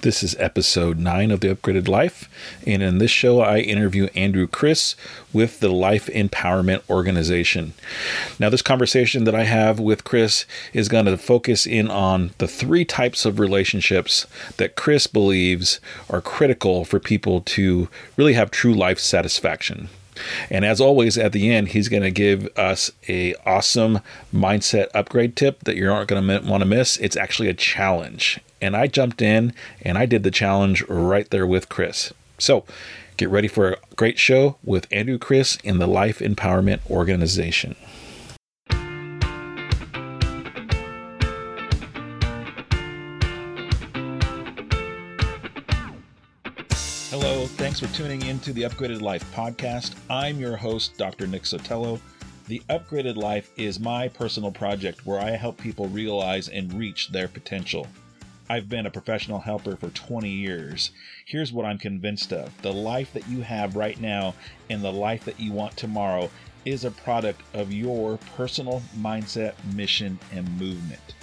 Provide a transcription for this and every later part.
This is episode 9 of The Upgraded Life. And in this show, I interview Andrew Chris with the Life Empowerment Organization. Now, this conversation that I have with Chris is going to focus in on the three types of relationships that Chris believes are critical for people to really have true life satisfaction. And as always, at the end, he's going to give us a awesome mindset upgrade tip that you aren't going to want to miss. It's actually a challenge, and I jumped in and I did the challenge right there with Chris. So get ready for a great show with Andrew Chris in the Life Empowerment Organization. Thanks for tuning in to the Upgraded Life podcast. I'm your host, Dr. Nick Sotelo. The Upgraded Life is my personal project where I help people realize and reach their potential. I've been a professional helper for 20 years. Here's what I'm convinced of the life that you have right now and the life that you want tomorrow is a product of your personal mindset, mission, and movement.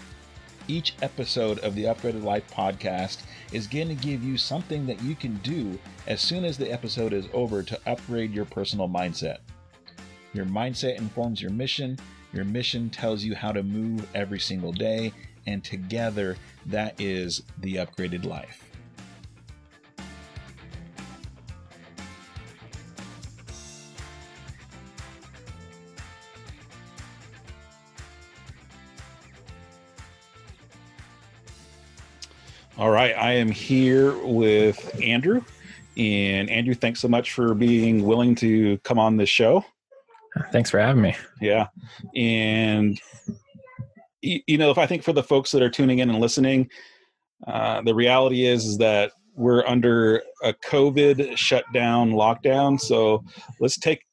Each episode of the Upgraded Life podcast is going to give you something that you can do as soon as the episode is over to upgrade your personal mindset. Your mindset informs your mission, your mission tells you how to move every single day, and together that is the upgraded life. All right, I am here with Andrew. And Andrew, thanks so much for being willing to come on this show. Thanks for having me. Yeah. And you know, if I think for the folks that are tuning in and listening, uh, the reality is is that we're under a COVID shutdown lockdown. So let's take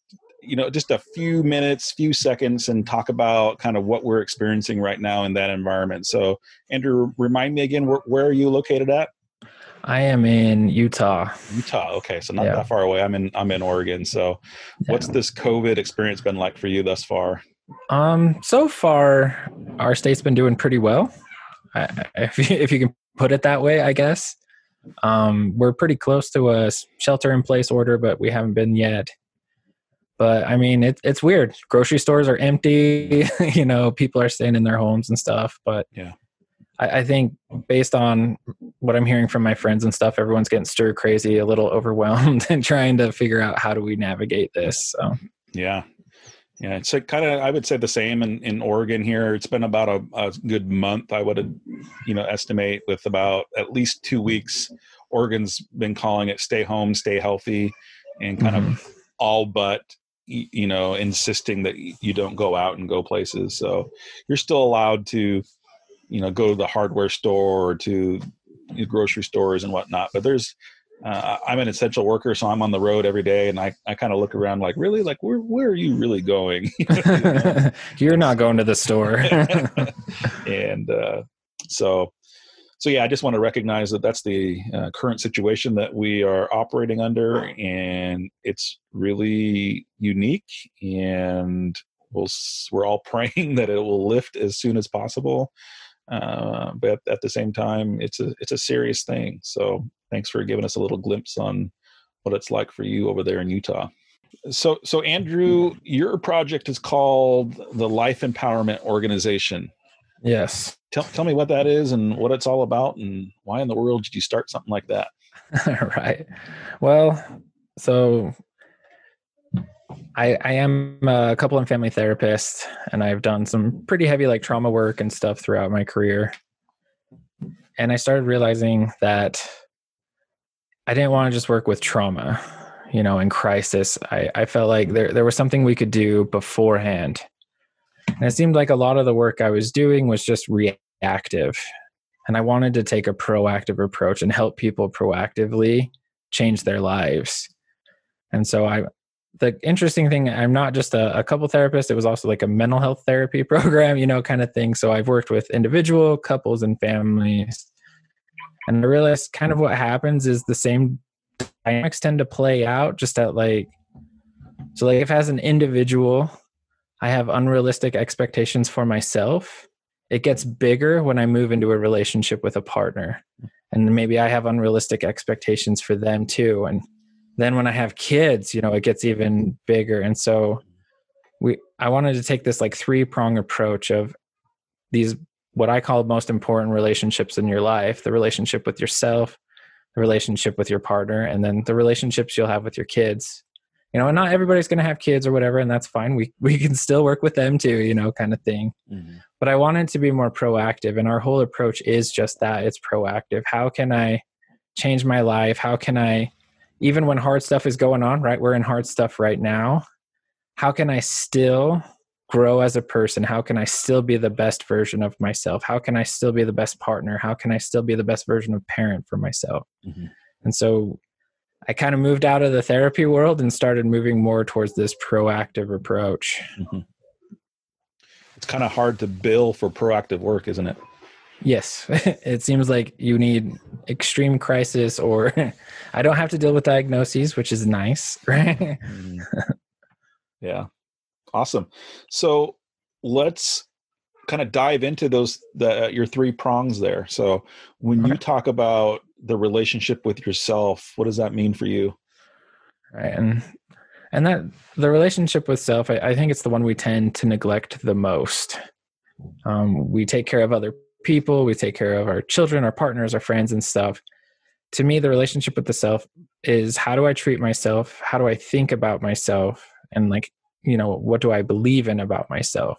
you know just a few minutes, few seconds, and talk about kind of what we're experiencing right now in that environment. So, Andrew, remind me again, where, where are you located at? I am in Utah. Utah. Okay, so not yeah. that far away. I'm in I'm in Oregon. So, yeah. what's this COVID experience been like for you thus far? Um, so far, our state's been doing pretty well, if you, if you can put it that way, I guess. Um, we're pretty close to a shelter in place order, but we haven't been yet. But I mean, it, it's weird. Grocery stores are empty. you know, people are staying in their homes and stuff. But yeah, I, I think based on what I'm hearing from my friends and stuff, everyone's getting stir crazy, a little overwhelmed, and trying to figure out how do we navigate this. So yeah, yeah, it's like kind of I would say the same in, in Oregon here. It's been about a, a good month. I would you know estimate with about at least two weeks. Oregon's been calling it "stay home, stay healthy," and kind mm-hmm. of all but you know insisting that you don't go out and go places. So you're still allowed to you know go to the hardware store or to grocery stores and whatnot, but there's uh, I'm an essential worker, so I'm on the road every day, and I, I kind of look around like, really, like where where are you really going? You're not going to the store. and uh, so, so yeah, I just want to recognize that that's the uh, current situation that we are operating under, and it's really unique, and we'll we're all praying that it will lift as soon as possible. Uh, but at the same time, it's a it's a serious thing. So thanks for giving us a little glimpse on what it's like for you over there in Utah. So so Andrew, your project is called the Life Empowerment Organization. Yes. Tell tell me what that is and what it's all about and why in the world did you start something like that? right. Well, so I, I am a couple and family therapist, and I've done some pretty heavy like trauma work and stuff throughout my career. And I started realizing that I didn't want to just work with trauma, you know, in crisis. I, I felt like there there was something we could do beforehand. And it seemed like a lot of the work I was doing was just reactive. And I wanted to take a proactive approach and help people proactively change their lives. And so I the interesting thing i'm not just a, a, couple therapist it was also like a mental health therapy program you know kind of thing so i've worked with individual couples and families and i realized kind of what happens is the same dynamics tend to play out just at like so like if as an individual i have unrealistic expectations for myself. It gets bigger when i move into a relationship with a partner. And maybe i have unrealistic expectations for them too. And then when i have kids you know it gets even bigger. And so we i wanted to take this like three prong approach of these what i call most important relationships in your life the relationship with yourself the relationship with your partner and then the relationships you'll have with your kids you know and not everybody's going to have kids or whatever and that's fine. We we can still work with them too you know kind of thing. Mm-hmm. but i wanted to be more proactive and our whole approach is just that it's proactive. How can i change my life? How can i even when hard stuff is going on right we're in hard stuff right now how can i still grow as a person? How can i still be the best version of myself? How can i still be the best partner? How can i still be the best version of parent for myself? Mm-hmm. and so i kind of moved out of the therapy world and started moving more towards this proactive approach mm-hmm. it's kind of hard to bill for proactive work isn't it yes it seems like you need extreme crisis or i don't have to deal with diagnoses which is nice right mm-hmm. yeah Awesome. So let's kind of dive into those the uh, your three prongs there. So when you talk about the relationship with yourself, what does that mean for you? Right. And and that the relationship with self, I, I think it's the one we tend to neglect the most. Um, we take care of other people, we take care of our children, our partners, our friends, and stuff. To me, the relationship with the self is how do I treat myself? How do I think about myself? And like you know what do i believe in about myself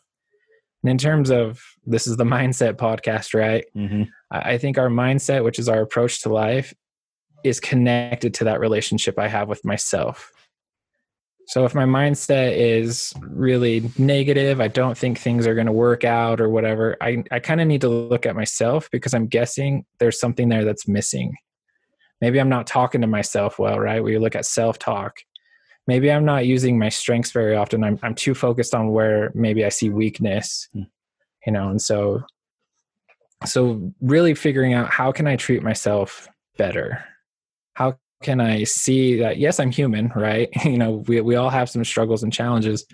and in terms of this is the mindset podcast right? Mm-hmm. i think our mindset which is our approach to life is connected to that relationship i have with myself. So if my mindset is really negative i don't think things are going to work out or whatever i, I kind of need to look at myself because i'm guessing there's something there that's missing. Maybe i'm not talking to myself well right? We look at self-talk maybe I'm not using my strengths very often. I'm I'm too focused on where maybe I see weakness, mm. you know, and so so really figuring out how can I treat myself better? How can I see that yes, I'm human, right? you know, we we all have some struggles and challenges,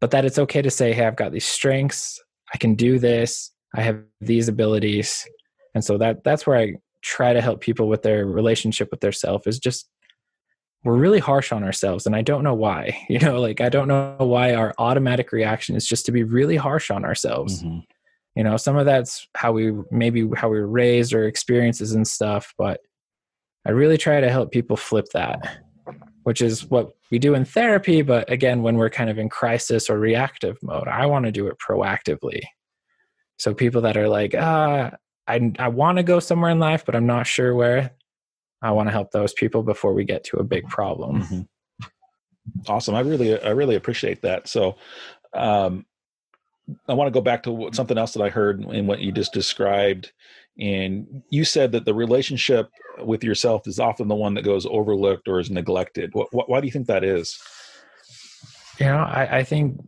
but that it's okay to say, hey, I've got these strengths, I can do this, I have these abilities. And so that that's where I try to help people with their relationship with their self is just we're really harsh on ourselves and i don't know why you know like i don't know why our automatic reaction is just to be really harsh on ourselves mm-hmm. you know some of that's how we maybe how we were raised or experiences and stuff but i really try to help people flip that which is what we do in therapy but again when we're kind of in crisis or reactive mode i want to do it proactively so people that are like ah i, I want to go somewhere in life but i'm not sure where I want to help those people before we get to a big problem. Mm-hmm. Awesome. I really, I really appreciate that. So, um, I want to go back to something else that I heard in what you just described. And you said that the relationship with yourself is often the one that goes overlooked or is neglected. What, why do you think that is? You know, I, I think,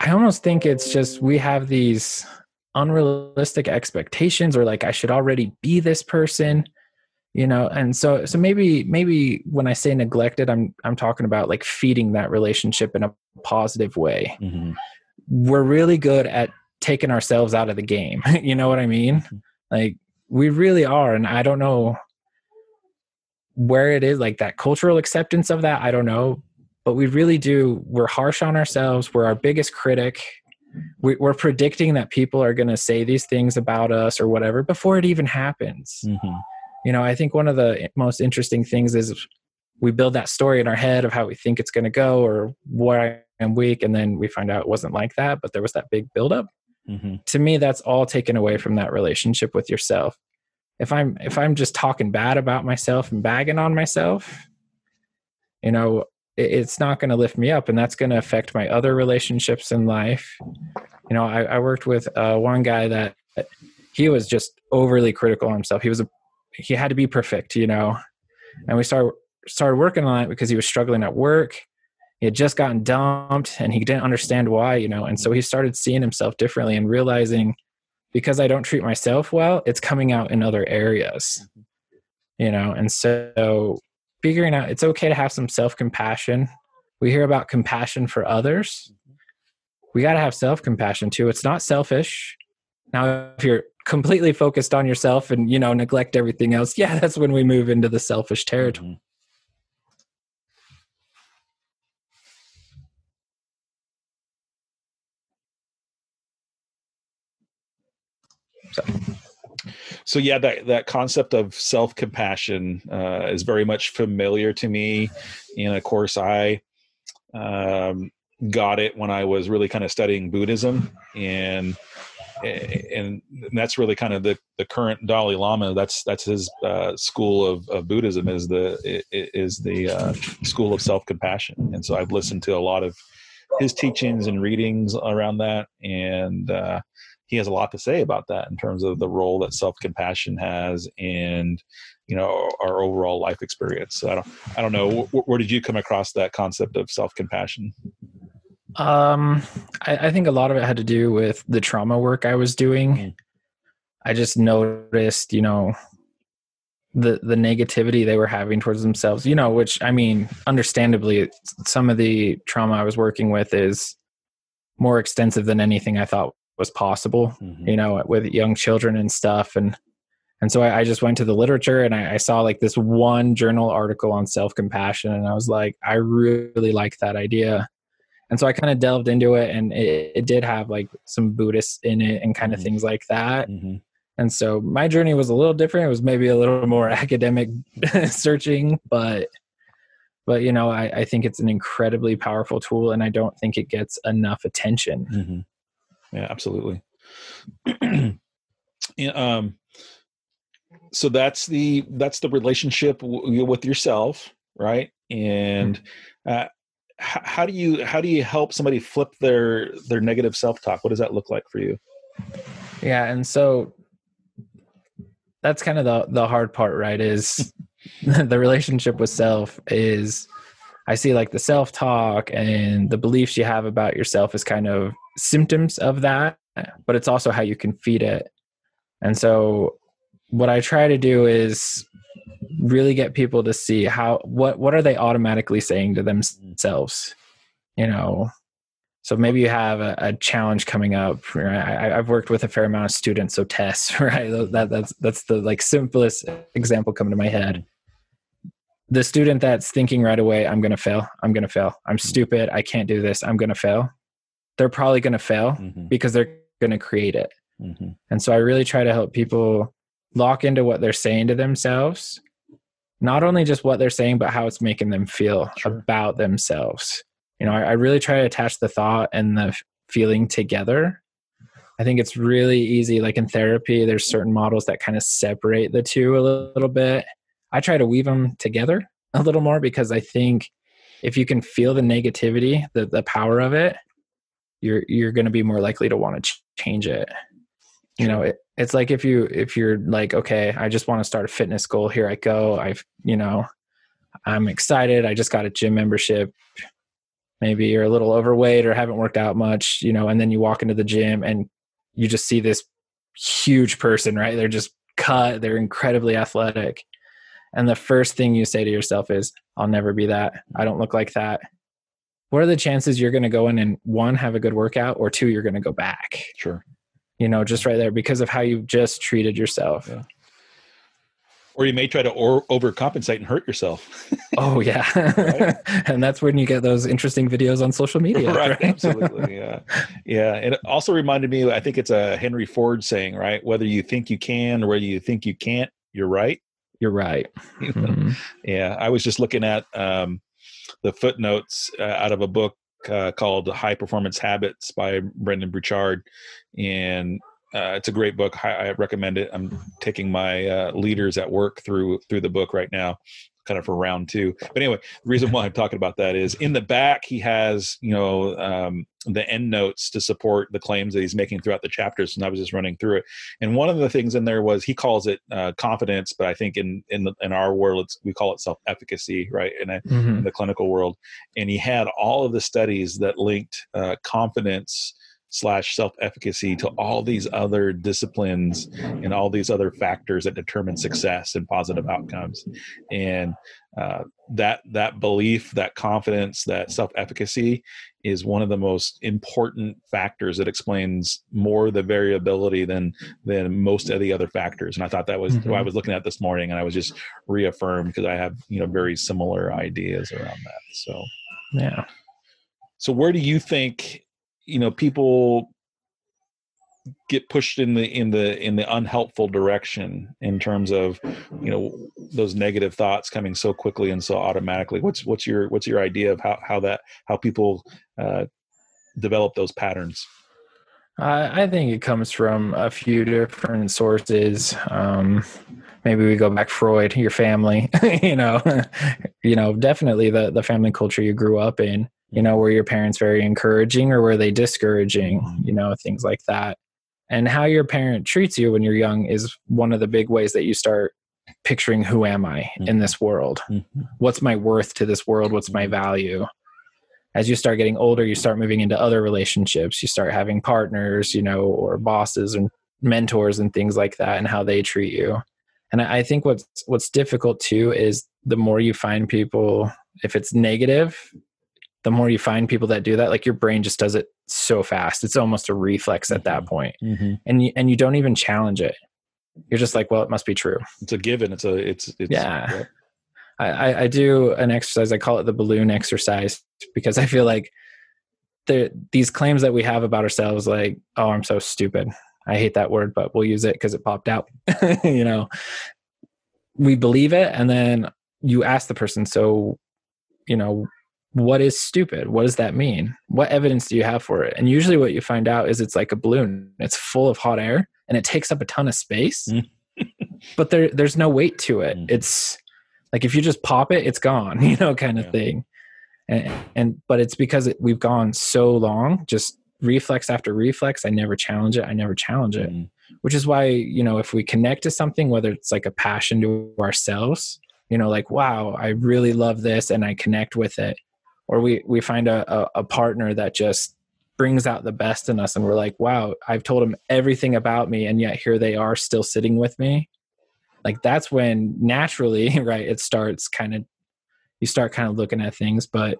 I almost think it's just we have these unrealistic expectations or like I should already be this person you know? And so so maybe maybe when i say neglected i'm i'm talking about like feeding that relationship in a positive way. Mm-hmm. we're really good at taking ourselves out of the game. You know what i mean? Mm-hmm. like we really are and i don't know where it is like that cultural acceptance of that i don't know but we really do. We're harsh on ourselves. We're our biggest critic. We, are predicting that people are going to say these things about us or whatever before it even happens. Mm-hmm you know i think one of the most interesting things is we build that story in our head of how we think it's going to go or where i am weak and then we find out it wasn't like that but there was that big buildup. Mm-hmm. to me that's all taken away from that relationship with yourself. If i'm if i'm just talking bad about myself and bagging on myself you know it, it's not going to lift me up and that's going to affect my other relationships in life. You know i, I worked with uh, one guy that he was just overly critical of himself. He was a he had to be perfect, you know. And we started started working on it because he was struggling at work. He had just gotten dumped and he didn't understand why, you know. And so he started seeing himself differently and realizing because I don't treat myself well, it's coming out in other areas. Mm-hmm. You know, and so figuring out it's okay to have some self-compassion. We hear about compassion for others. Mm-hmm. We got to have self-compassion too. It's not selfish. Now if you're completely focused on yourself and you know neglect everything else yeah that's when we move into the selfish territory Mhm. So. So yeah, that that concept of self compassion uh, is very much familiar to me, and of course I um, got it when I was really kind of studying Buddhism, and and that's really kind of the the current Dalai Lama. That's that's his uh, school of, of Buddhism is the is the uh, school of self compassion, and so I've listened to a lot of his teachings and readings around that, and uh, he has a lot to say about that in terms of the role that self compassion has and you know our overall life experience. So I don't I don't know where, where did you come across that concept of self compassion? Um, I, I, think a lot of it had to do with the trauma work I was doing. Mm. I just noticed, you know, the the negativity they were having towards themselves. You know, which I mean, understandably, some of the trauma I was working with is more extensive than anything I thought was possible. Mm-hmm. You know, with young children and stuff, and and so I, I just went to the literature and I, I saw like this one journal article on self compassion, and I was like, I really like that idea and so I kind of delved into it, and it, it, did have like some Buddhists in it and kind of mm-hmm. things like that. Mm-hmm. And so my journey was a little different. It was maybe a little more academic searching, but but you know, I, I think it's an incredibly powerful tool, and I don't think it gets enough attention. Mm-hmm. Yeah, absolutely. yeah, um, so that's the that's the relationship w- with yourself, right? And mm-hmm. uh, how do you how do you help somebody flip their their negative self-talk? What does that look like for you? Yeah and so that's kind of the the hard part right is the relationship with self is i see like the self-talk and the beliefs you have about yourself is kind of symptoms of that but it's also how you can feed it. And so what i try to do is really get people to see how what what are they automatically saying to themselves you know? So maybe you have a, a challenge coming up right? I, have worked with a fair amount of students so tests right? That that's that's the like simplest example coming to my head. The student that's thinking right away i'm going to fail. I'm going to fail. I'm mm-hmm. stupid. I can't do this. I'm going to fail. They're probably going to fail mm-hmm. because they're going to create it. Mm-hmm. and so i really try to help people lock into what they're saying to themselves not only just what they're saying, but how it's making them feel sure. about themselves. You know, I, I, really try to attach the thought and the feeling together. I think it's really easy. Like in therapy, there's certain models that kind of separate the two a little, bit. I try to weave them together a little more because I think if you can feel the negativity, the, the power of it, you're you're going to be more likely to want to ch- change it. You know, it, it's like if you if you're like okay i just want to start a fitness goal here i go i've you know i'm excited i just got a gym membership. Maybe you're a little overweight or haven't worked out much you know and then you walk into the gym and you just see this huge person right? They're just cut they're incredibly athletic. And the first thing you say to yourself is i'll never be that. I don't look like that. What are the chances you're going to go in and one have a good workout or two you're going to go back? Sure you know, just right there because of how you've just treated yourself. Yeah. Or you may try to or- overcompensate and hurt yourself. oh yeah, right? and that's when you get those interesting videos on social media. right, right? absolutely, yeah, yeah. And it also reminded me. I think it's a Henry Ford saying, right? Whether you think you can or whether you think you can't, you're right. You're right. mm-hmm. Yeah, I was just looking at um, the footnotes uh, out of a book uh, called High Performance Habits by Brendon Burchard, and uh, it's a great book. I, I, recommend it. I'm taking my uh, leaders at work through through the book right now, kind of for round two. But anyway, the reason why I'm talking about that is in the back he has you know um, the end notes to support the claims that he's making throughout the chapters, and I was just running through it. And one of the things in there was he calls it uh, confidence, but I think in in the, in our world it's, we call it self efficacy, right? In, a, mm-hmm. in, the clinical world, and he had all of the studies that linked uh, confidence slash self efficacy to all these other disciplines and all these other factors that determine success and positive outcomes. And uh, that that belief that confidence that self efficacy is one of the most important factors that explains more the variability than than most of the other factors. And i thought that was mm-hmm. i was looking at this morning and i was just reaffirmed because i have you know very similar ideas around that so. Yeah. So where do you think you know people get pushed in the in the in the unhelpful direction in terms of you know those negative thoughts coming so quickly and so automatically. What's what's your what's your idea of how how that how people uh, develop those patterns? I, I think it comes from a few different sources. Um, maybe we go back freud your family you know you know definitely the the family culture you grew up in you know were your parents very encouraging or were they discouraging mm-hmm. you know things like that and how your parent treats you when you're young is one of the big ways that you start picturing who am i mm-hmm. in this world mm-hmm. what's my worth to this world what's my mm-hmm. value as you start getting older you start moving into other relationships you start having partners you know or bosses and mentors and things like that and how they treat you and i think what's what's difficult too is the more you find people if it's negative the more you find people that do that, like your brain just does it so fast. It's almost a reflex at that mm-hmm. point. Mm-hmm. And you, and you don't even challenge it. You're just like, well, it must be true. It's a given. It's a, it's, it's yeah. I, I do an exercise. I call it the balloon exercise because I feel like the, these claims that we have about ourselves, like, oh, I'm so stupid. I hate that word, but we'll use it because it popped out. you know, we believe it. And then you ask the person, so, you know, what is stupid? What does that mean? What evidence do you have for it? And usually what you find out is it's like a balloon. It's full of hot air and it takes up a ton of space. Mm. but there there's no weight to it. Mm. It's like if you just pop it, it's gone, you know, kind of yeah. thing. And, and but it's because it, we've gone so long, just reflex after reflex. I never challenge it. I never challenge it. Mm. Which is why, you know, if we connect to something, whether it's like a passion to ourselves, you know, like, wow, I really love this and I connect with it or we we find a, a, a partner that just brings out the best in us and we're like wow i've told them everything about me and yet here they are still sitting with me. Like that's when naturally right it starts kind of you start kind of looking at things but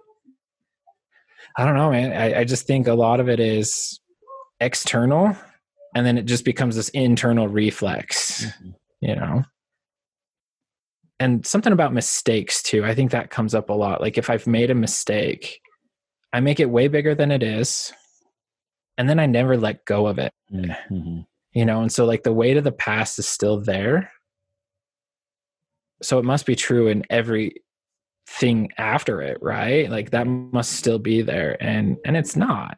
i don't know man. I, I just think a lot of it is external and then it just becomes this internal reflex mm-hmm. you know and something about mistakes too i think that comes up a lot. Like if i've made a mistake i make it way bigger than it is and then i never let go of it. Mm-hmm. you know and so like the weight of the past is still there. So it must be true in every thing after it right? Like that must still be there and and it's not.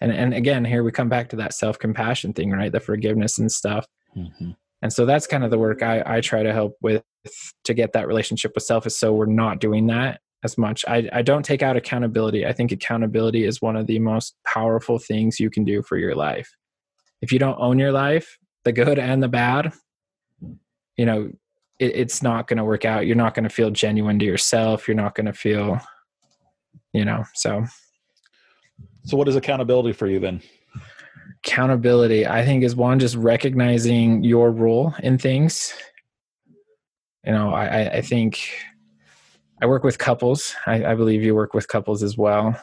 And and again here we come back to that self-compassion thing right? The forgiveness and stuff. Mm-hmm. and so that's kind of the work i i try to help with to get that relationship with self is so we're not doing that as much. I, I don't take out accountability. I think accountability is one of the most powerful things you can do for your life. If you don't own your life, the good and the bad, you know, it, it's not going to work out. You're not going to feel genuine to yourself. You're not going to feel, you know, so. So, what is accountability for you then? Accountability, I think, is one just recognizing your role in things you know, I, I think I work with couples. I, I believe you work with couples as well.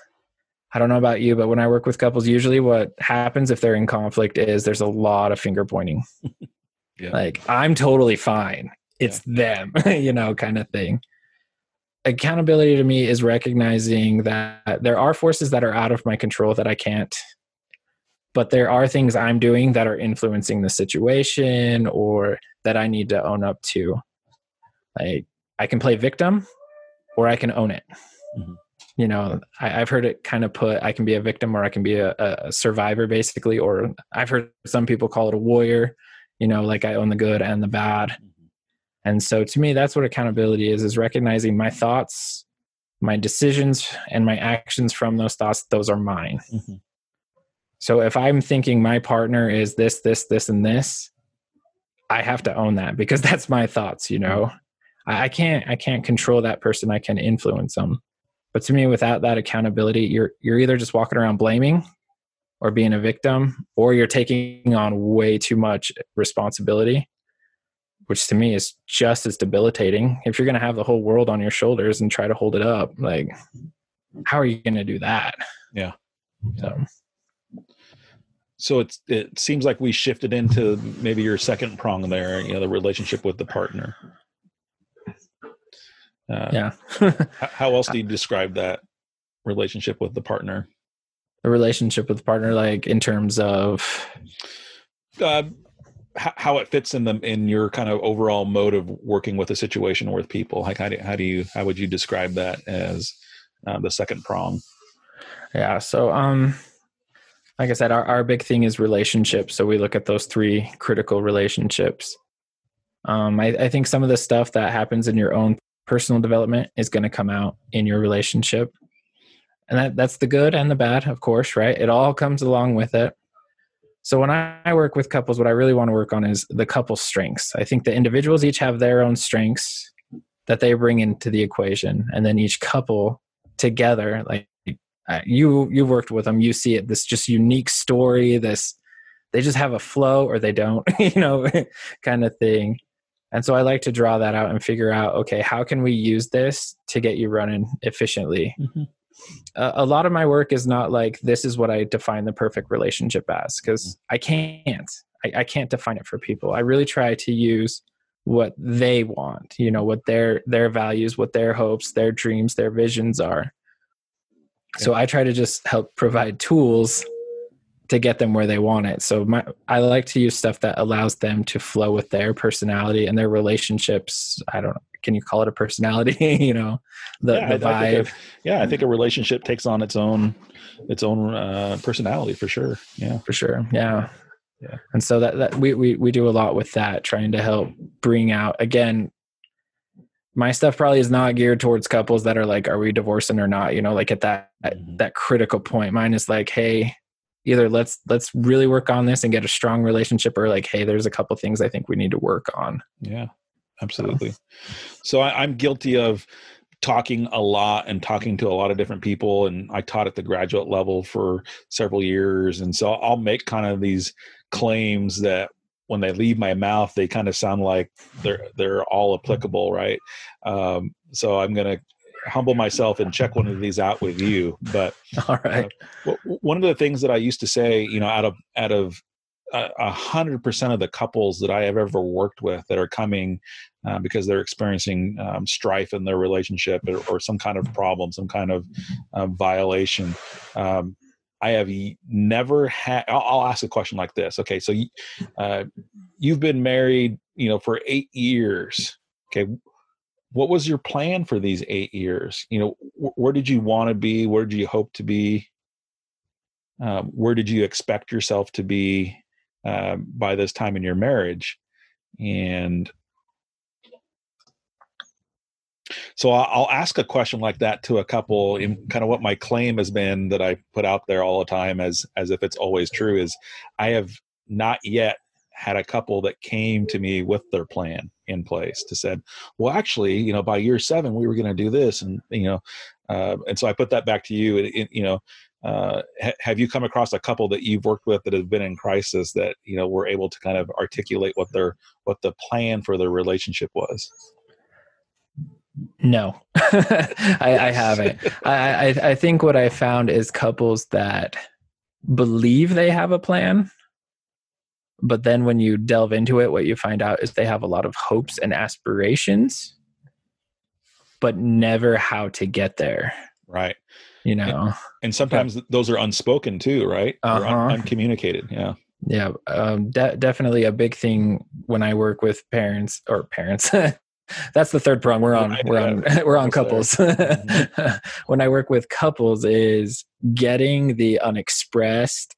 I don't know about you, but when I work with couples, usually what happens if they're in conflict is there's a lot of finger pointing. yeah. Like, I'm totally fine. It's yeah. them, you know, kind of thing. Accountability to me is recognizing that there are forces that are out of my control that I can't, but there are things I'm doing that are influencing the situation or that I need to own up to. Like I can play victim or I can own it. Mm-hmm. You know, I, have heard it kind of put I can be a victim or I can be a, a survivor basically, or I've heard some people call it a warrior, you know, like I own the good and the bad. Mm-hmm. And so to me, that's what accountability is, is recognizing my thoughts, my decisions and my actions from those thoughts, those are mine. Mm-hmm. So if I'm thinking my partner is this, this, this, and this, I have to own that because that's my thoughts, you know. I, I can't I can't control that person. I can influence them. But to me, without that accountability, you're you're either just walking around blaming, or being a victim or you're taking on way too much responsibility which to me is just as debilitating if you're going to have the whole world on your shoulders and try to hold it up like how are you going to do that Yeah. so So it's it seems like we shifted into maybe your second prong there, you know, the relationship with the partner. Uh, yeah How else do you describe that relationship with the partner? the relationship with the partner like in terms of Uh, h- how it fits in the in your kind of overall mode of working with a situation or with people? Like how do how do you how would you describe that as uh, the second prong? Yeah. So, um, like I said, our, our big thing is relationships. So we look at those three critical relationships. Um, I, I think some of the stuff that happens in your own personal development is going to come out in your relationship. And that, that's the good and the bad, of course, right? It all comes along with it. So when I, work with couples, what I really want to work on is the couple's strengths. I think the individuals each have their own strengths that they bring into the equation. And then each couple together, like you you've worked with them you see it this just unique story this they just have a flow or they don't you know kind of thing and so i like to draw that out and figure out okay how can we use this to get you running efficiently? Mhm. uh, a lot of my work is not like this is what i define the perfect relationship as because i can't. I, I can't define it for people. I really try to use what they want you know what their their values what their hopes their dreams their visions are. So i try to just help provide tools to get them where they want it so my i like to use stuff that allows them to flow with their personality and their relationships i don't know can you call it a personality you know the, Yeah, the I- I think vibe Yeah, I think a relationship takes on its own its own uh, personality for sure. Yeah. for sure yeah Yeah. and so that, that we, we we do a lot with that trying to help bring out again my stuff probably is not geared towards couples that are like are we divorcing or not you know like at that at Mhm. that critical point mine is like hey either let's let's really work on this and get a strong relationship or like hey there's a couple things i think we need to work on Yeah, absolutely. So I, I'm guilty of talking a lot and talking to a lot of different people, and I taught at the graduate level for several years, and so I'll make kind of these claims that when they leave my mouth, they kind of sound like they're they're all applicable, right? Um, so I'm going to humble myself and check one of these out with you, but all right well, one of the things that I used to say, you know, out of out of a a hundred percent of the couples that I have ever worked with that are coming uh, because they're experiencing um, strife in their relationship or, or some kind of problem, some kind of um, violation. Um, I have never had. I'll, I'll ask a question like this. Okay, so you, uh, you've been married, you know, for eight years. Okay, what was your plan for these eight years? You know, wh- where did you want to be? Where did you hope to be? um, where did you expect yourself to be uh, by this time in your marriage and so I'll, ask a question like that to a couple in kind of what my claim has been that i put out there all the time as as if it's always true is i have not yet had a couple that came to me with their plan in place to said well actually you know by year seven we were going to do this and you know uh, and so i put that back to you it, it, you know uh, ha- have you come across a couple that you've worked with that have been in crisis that you know were able to kind of articulate what their what the plan for their relationship was? No, I, I haven't. I, I I think what I found is couples that believe they have a plan, but then when you delve into it, what you find out is they have a lot of hopes and aspirations, but never how to get there. right You know, and sometimes those are unspoken too right or un- Uh-huh. uncommunicated yeah yeah, um, de- definitely a big thing when I work with parents or parents. That's the third prong. We're on. Right, we're on. We're on couples. Mhm. when I work with couples, is getting the unexpressed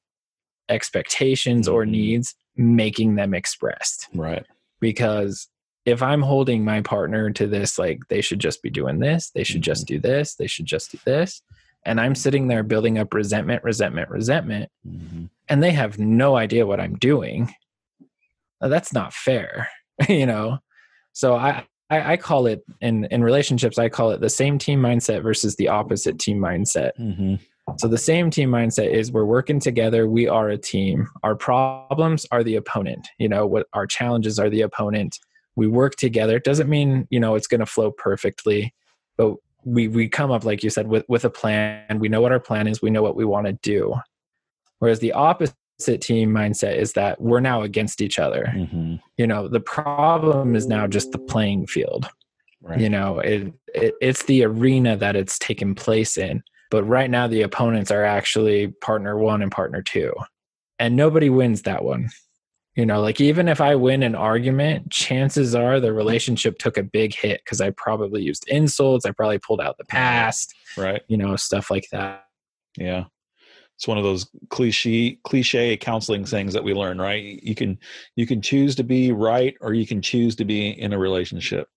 expectations or Mhm. needs, making them expressed. right Because if I'm holding my partner to this, like they should just be doing this, they should just do this, they should just do this, and I'm sitting there building up resentment, resentment, resentment, Mhm. and they have no idea what I'm doing, uh, that's not fair, you know? So I, I, I call it in, in relationships, I call it the same team mindset versus the opposite team mindset. Mhm. So the same team mindset is we're working together, we are a team. Our problems are the opponent. You know, what our challenges are the opponent. We work together. It doesn't mean, you know, it's going to flow perfectly, but we we come up like you said with with a plan. We know what our plan is, we know what we want to do. Whereas the opposite team mindset is that we're now against each other. Mm-hmm. You know, the problem is now just the playing field. Right. You know, it, it it's the arena that it's taken place in but right now, the opponents are actually partner one and partner two. And nobody wins that one. You know, like even if I win an argument, chances are the relationship took a big hit because I probably used insults. I probably pulled out the past. Right. You know, stuff like that. Yeah. It's one of those cliche cliche counseling things that we learn, right? You can you can choose to be right or you can choose to be in a relationship.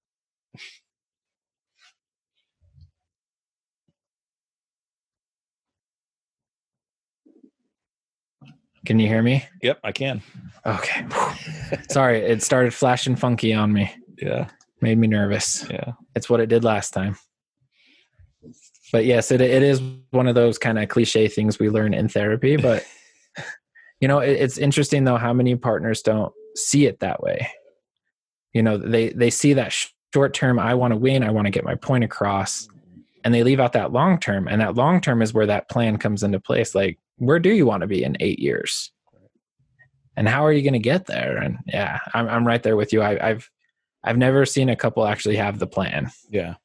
Can you hear me? Yep, I can. Okay. Sorry, it started flashing funky on me. Yeah. Made me nervous. Yeah. It's what it did last time. But yes, it it is one of those kind of cliche things we learn in therapy, but you know, it, it's interesting though how many partners don't see it that way. You know, they they see that short term I want to win, I want to get my point across, and they leave out that long term, and that long term is where that plan comes into place like where do you want to be in eight years? And how are you going to get there? And yeah, I'm I'm right there with you. I, I've I've never seen a couple actually have the plan. Yeah.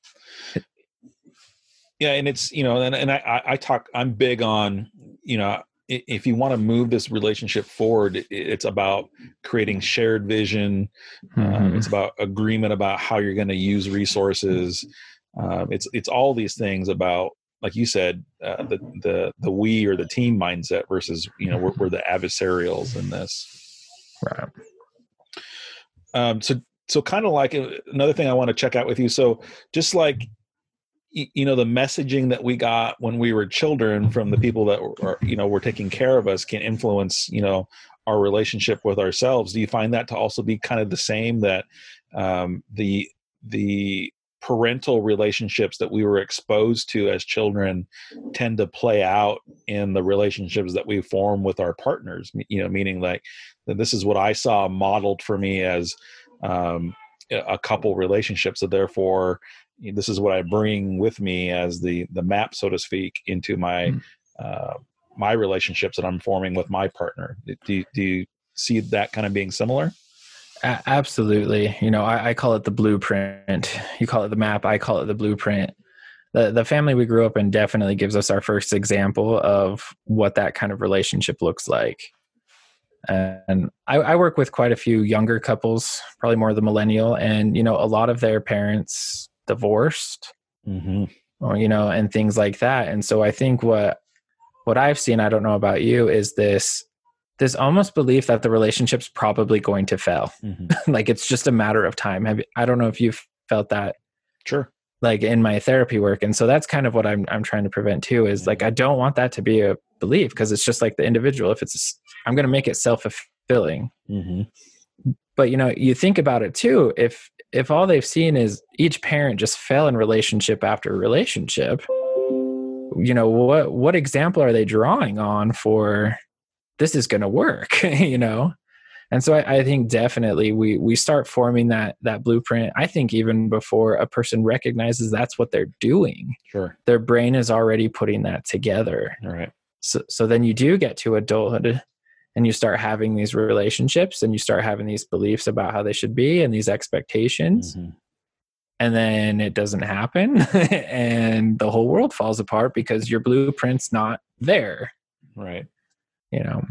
Yeah, and it's you know, and, and I I talk. I'm big on you know if you want to move this relationship forward, it's about creating shared vision. Um, mm-hmm. Um, it's about agreement about how you're going to use resources. Um, it's it's all these things about like you said, uh, the the the we or the team mindset versus you know we're, we're the adversarials in this. Right. Um. So so kind of like uh, another thing I want to check out with you. So just like you know the messaging that we got when we were children from the people that were you know were taking care of us can influence you know our relationship with ourselves do you find that to also be kind of the same that um, the the parental relationships that we were exposed to as children tend to play out in the relationships that we form with our partners you know meaning like this is what i saw modeled for me as um, a couple relationship so therefore this is what i bring with me as the the map so to speak into my mm. uh, my relationships that i'm forming with my partner do, do you see that kind of being similar a- absolutely. You know, I, I call it the blueprint. You call it the map. I call it the blueprint. The the family we grew up in definitely gives us our first example of what that kind of relationship looks like. And I, I work with quite a few younger couples, probably more the millennial, and you know, a lot of their parents divorced, mm-hmm. or you know, and things like that. And so I think what what I've seen, I don't know about you, is this there's almost belief that the relationship's probably going to fail. Mm-hmm. like it's just a matter of time. Have, I don't know if you've felt that. Sure. Like in my therapy work. And so that's kind of what I'm I'm trying to prevent too is like I don't want that to be a belief because it's just like the individual. If it's I'm going to make it self-fulfilling. Mm-hmm. But you know, you think about it too. If if all they've seen is each parent just fell in relationship after relationship, you know what what example are they drawing on for this is going to work you know? And so I, I, think definitely we we start forming that that blueprint. I think even before a person recognizes that's what they're doing sure. their brain is already putting that together. All right. So so then you do get to adulthood and you start having these relationships and you start having these beliefs about how they should be and these expectations. Mm-hmm. and then it doesn't happen and the whole world falls apart because your blueprint's not there. Right you know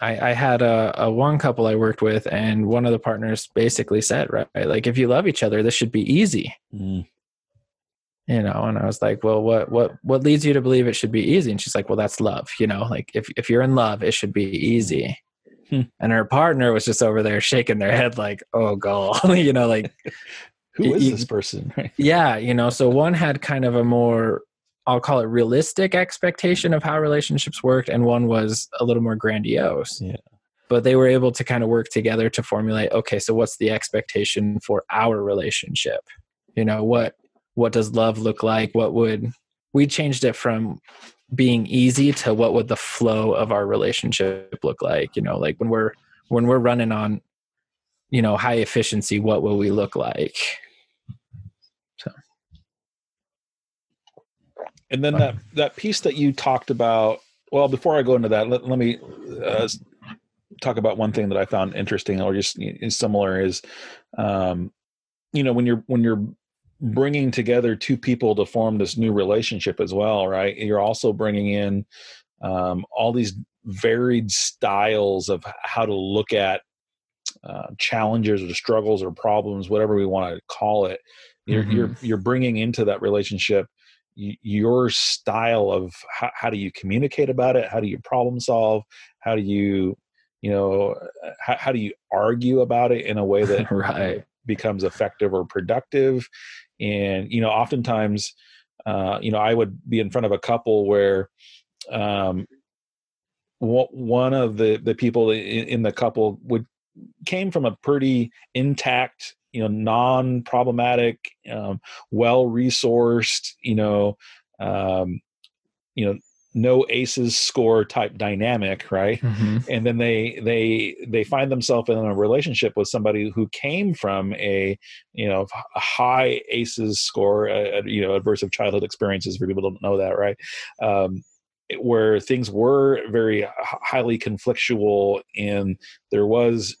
I, I had a, a one couple I worked with, and one of the partners basically said, right, like if you love each other, this should be easy. Mm. You know, and I was like, well, what what what leads you to believe it should be easy? And she's like, well, that's love. You know, like if if you're in love, it should be easy. Hmm. And her partner was just over there shaking their head, like, oh god, you know, like who is this person? yeah, you know. So one had kind of a more I'll call it realistic expectation of how relationships worked, and one was a little more grandiose. Yeah. But they were able to kind of work together to formulate, okay, so what's the expectation for our relationship? You know, what what does love look like? What would we changed it from being easy to what would the flow of our relationship look like you know like when we're when we're running on you know high efficiency what will we look like and then that that piece that you talked about well before i go into that let, let me uh, talk about one thing that i found interesting or just is similar is um you know when you're when you're bringing together two people to form this new relationship as well right you're also bringing in um, all these varied styles of how to look at uh, challenges or struggles or problems whatever we want to call it you're mm-hmm. you're, you're bringing into that relationship your style of how, how, do you communicate about it? How do you problem solve? How do you you know how, how do you argue about it in a way that right. becomes effective or productive? And you know oftentimes uh, you know i would be in front of a couple where um, one of the the people in, in the couple would came from a pretty intact you know non-problematic um, well resourced you know um, you know no ACEs score type dynamic right mm-hmm. and then they they they find themselves in a relationship with somebody who came from a you know a high ACEs score uh, you know adversive childhood experiences for people don't know that right um, where things were very highly conflictual and there was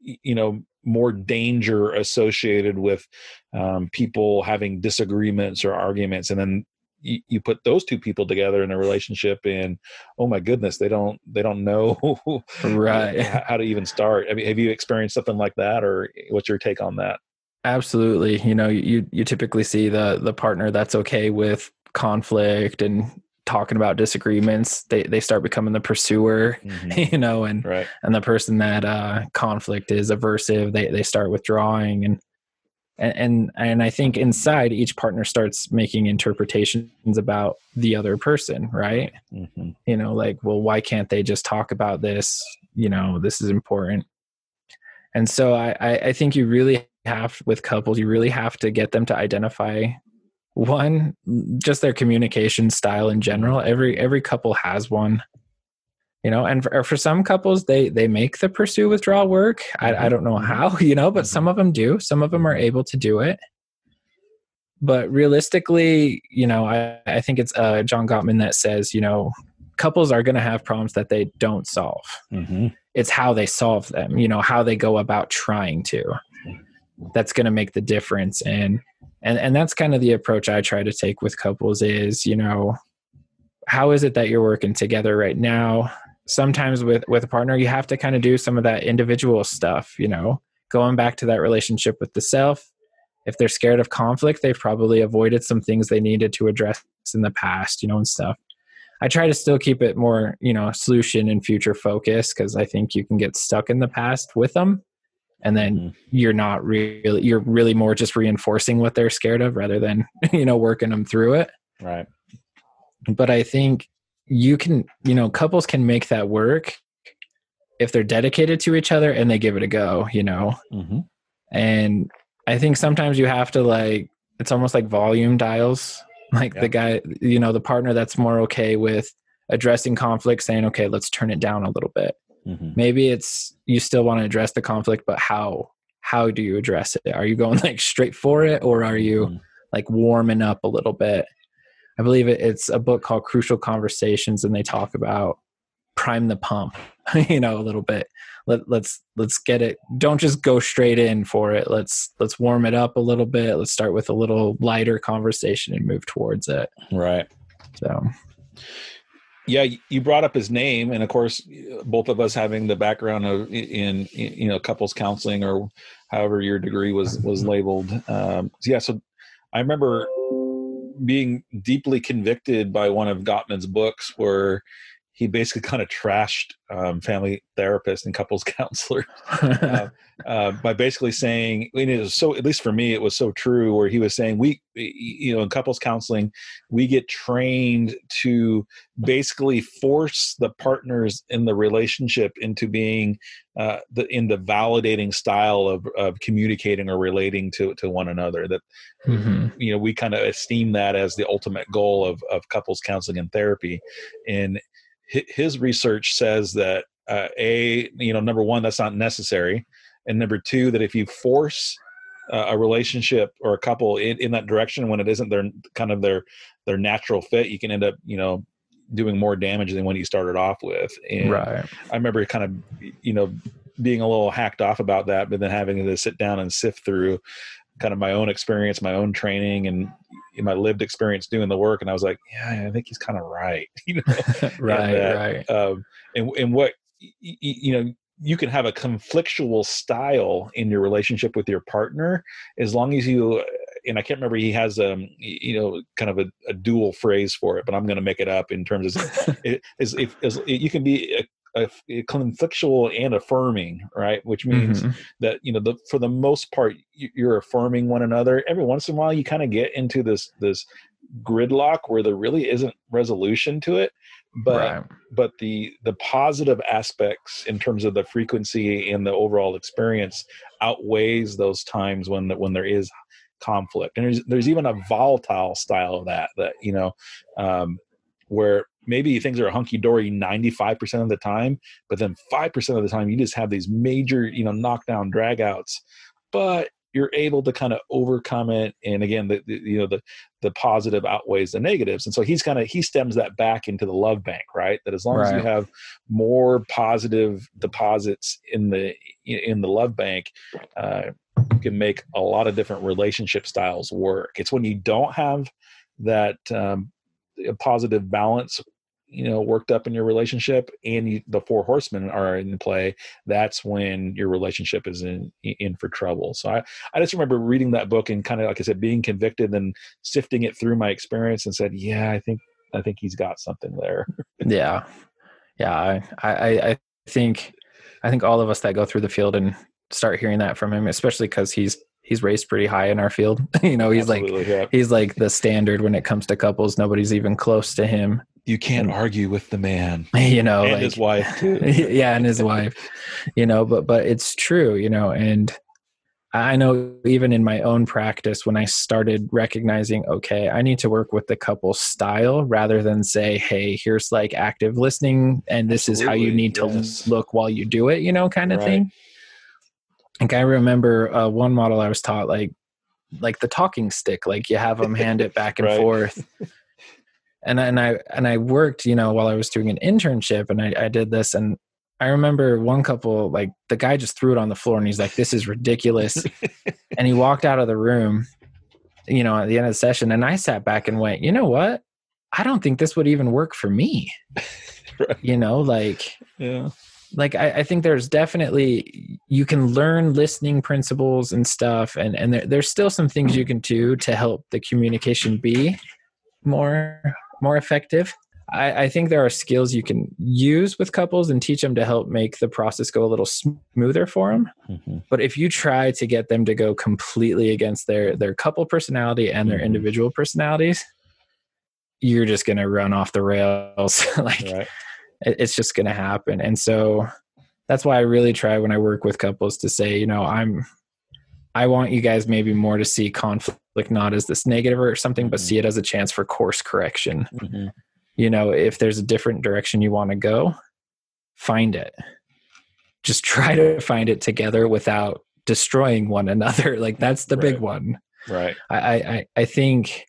you know more danger associated with um, people having disagreements or arguments and then you, you, put those two people together in a relationship and oh my goodness they don't they don't know right. how to even start. I mean, have you experienced something like that or what's your take on that? Absolutely. You know you you typically see the the partner that's okay with conflict and talking about disagreements they they start becoming the pursuer mm-hmm. you know and right. and the person that uh conflict is aversive they they start withdrawing and and and i think inside each partner starts making interpretations about the other person right mm-hmm. you know like well why can't they just talk about this you know this is important and so i i think you really have with couples you really have to get them to identify one just their communication style in general. Every every couple has one you know and for, for some couples they they make the pursue withdrawal work. I, I don't know how you know but some of them do. Some of them are able to do it. But realistically you know i, I think it's uh, john gottman that says you know couples are going to have problems that they don't solve. Mm-hmm. it's how they solve them you know how they go about trying to. That's going to make the difference and and and that's kind of the approach i try to take with couples is you know how is it that you're working together right now? Sometimes with with a partner you have to kind of do some of that individual stuff you know going back to that relationship with the self. If they're scared of conflict they've probably avoided some things they needed to address in the past you know and stuff. I try to still keep it more you know solution and future focus because i think you can get stuck in the past with them and then mm-hmm. you're not really you're really more just reinforcing what they're scared of rather than you know working them through it. Right. But i think you can you know couples can make that work if they're dedicated to each other and they give it a go you know? Mm-hmm. and i think sometimes you have to like it's almost like volume dials. Like the guy you know the partner that's more okay with addressing conflict saying okay let's turn it down a little bit mm-hmm. maybe it's you still want to address the conflict but how how do you address it? Are you going like straight for it or are you mm-hmm. like warming up a little bit? I believe it, it's a book called crucial conversations and they talk about prime the pump you know a little bit. Let, let's let's get it don't just go straight in for it. Let's let's warm it up a little bit. Let's start with a little lighter conversation and move towards it. Right. So yeah you brought up his name and of course both of us having the background of in, in you know couples counseling or however your degree was was mm-hmm. labeled um, yeah so i remember being deeply convicted by one of gottman's books where he basically kind of trashed um, family therapists and couples counselors uh, uh, by basically saying, I mean, it was so, at least for me, it was so true where he was saying, we, you know, in couples counseling, we get trained to basically force the partners in the relationship into being uh, the, in the validating style of, of communicating or relating to, to one another that, mm-hmm. you know, we kind of esteem that as the ultimate goal of, of couples counseling and therapy. And his research says that uh, a you know number one that's not necessary and number two that if you force uh, a relationship or a couple in, in that direction when it isn't their kind of their their natural fit you can end up you know doing more damage than when you started off with. And right. I remember kind of you know being a little hacked off about that but then having to sit down and sift through kind of my own experience my own training and my lived experience doing the work and i was like yeah i think he's kind of right you know? Right and, right. um, and, and what you know you can have a conflictual style in your relationship with your partner as long as you and i can't remember he has um you know kind of a, a dual phrase for it but i'm going to make it up in terms of it is if you can be a, a, a conflictual and affirming, right? Which means mm-hmm. that you know, the, for the most part, you're affirming one another. Every once in a while, you kind of get into this this gridlock where there really isn't resolution to it but right. but the the positive aspects in terms of the frequency and the overall experience outweighs those times when the, when there is conflict and there's there's even a volatile style of that that you know um, where maybe things are hunky dory 95% of the time, but then 5% of the time you just have these major, you know, knockdown dragouts. But you're able to kind of overcome it and again the, the, you know the the positive outweighs the negatives and so he's kind of he stems that back into the love bank right that as long right. as you have more positive deposits in the in the love bank uh, you can make a lot of different relationship styles work it's when you don't have that um, positive balance you know worked up in your relationship and you, the four horsemen are in play that's when your relationship is in in for trouble. So i i just remember reading that book and kind of like i said being convicted and sifting it through my experience and said yeah i think i think he's got something there. Yeah. Yeah i i i think i think all of us that go through the field and start hearing that from him especially because he's he's raced pretty high in our field. you know, he's Absolutely, like yeah. he's like the standard when it comes to couples. Nobody's even close to him. You can't and, argue with the man. You know, and like, his wife. too. yeah, and his wife. You know, but but it's true, you know, and I know even in my own practice when I started recognizing, okay, I need to work with the couple style rather than say, hey, here's like active listening and this Absolutely, is how you need yes. to look while you do it, you know, kind of right. thing like I remember uh, one model I was taught like like the talking stick, like you have them hand it back and right. forth. And and I and I worked, you know, while I was doing an internship, and I, I did this, and I remember one couple, like the guy just threw it on the floor, and he's like, "This is ridiculous," and he walked out of the room, you know, at the end of the session, and I sat back and went, "You know what? I don't think this would even work for me." right. You know, like yeah like I, I, think there's definitely you can learn listening principles and stuff and and there, there's still some things you can do to help the communication be more more effective I, I think there are skills you can use with couples and teach them to help make the process go a little smoother for them mm-hmm. but if you try to get them to go completely against their their couple personality and their mm-hmm. individual personalities you're just going to run off the rails like right it's just going to happen and so that's why i really try when i work with couples to say you know i'm i want you guys maybe more to see conflict not as this negative or something but mm-hmm. see it as a chance for course correction mm-hmm. you know if there's a different direction you want to go find it just try to find it together without destroying one another like that's the right. big one right I, I i think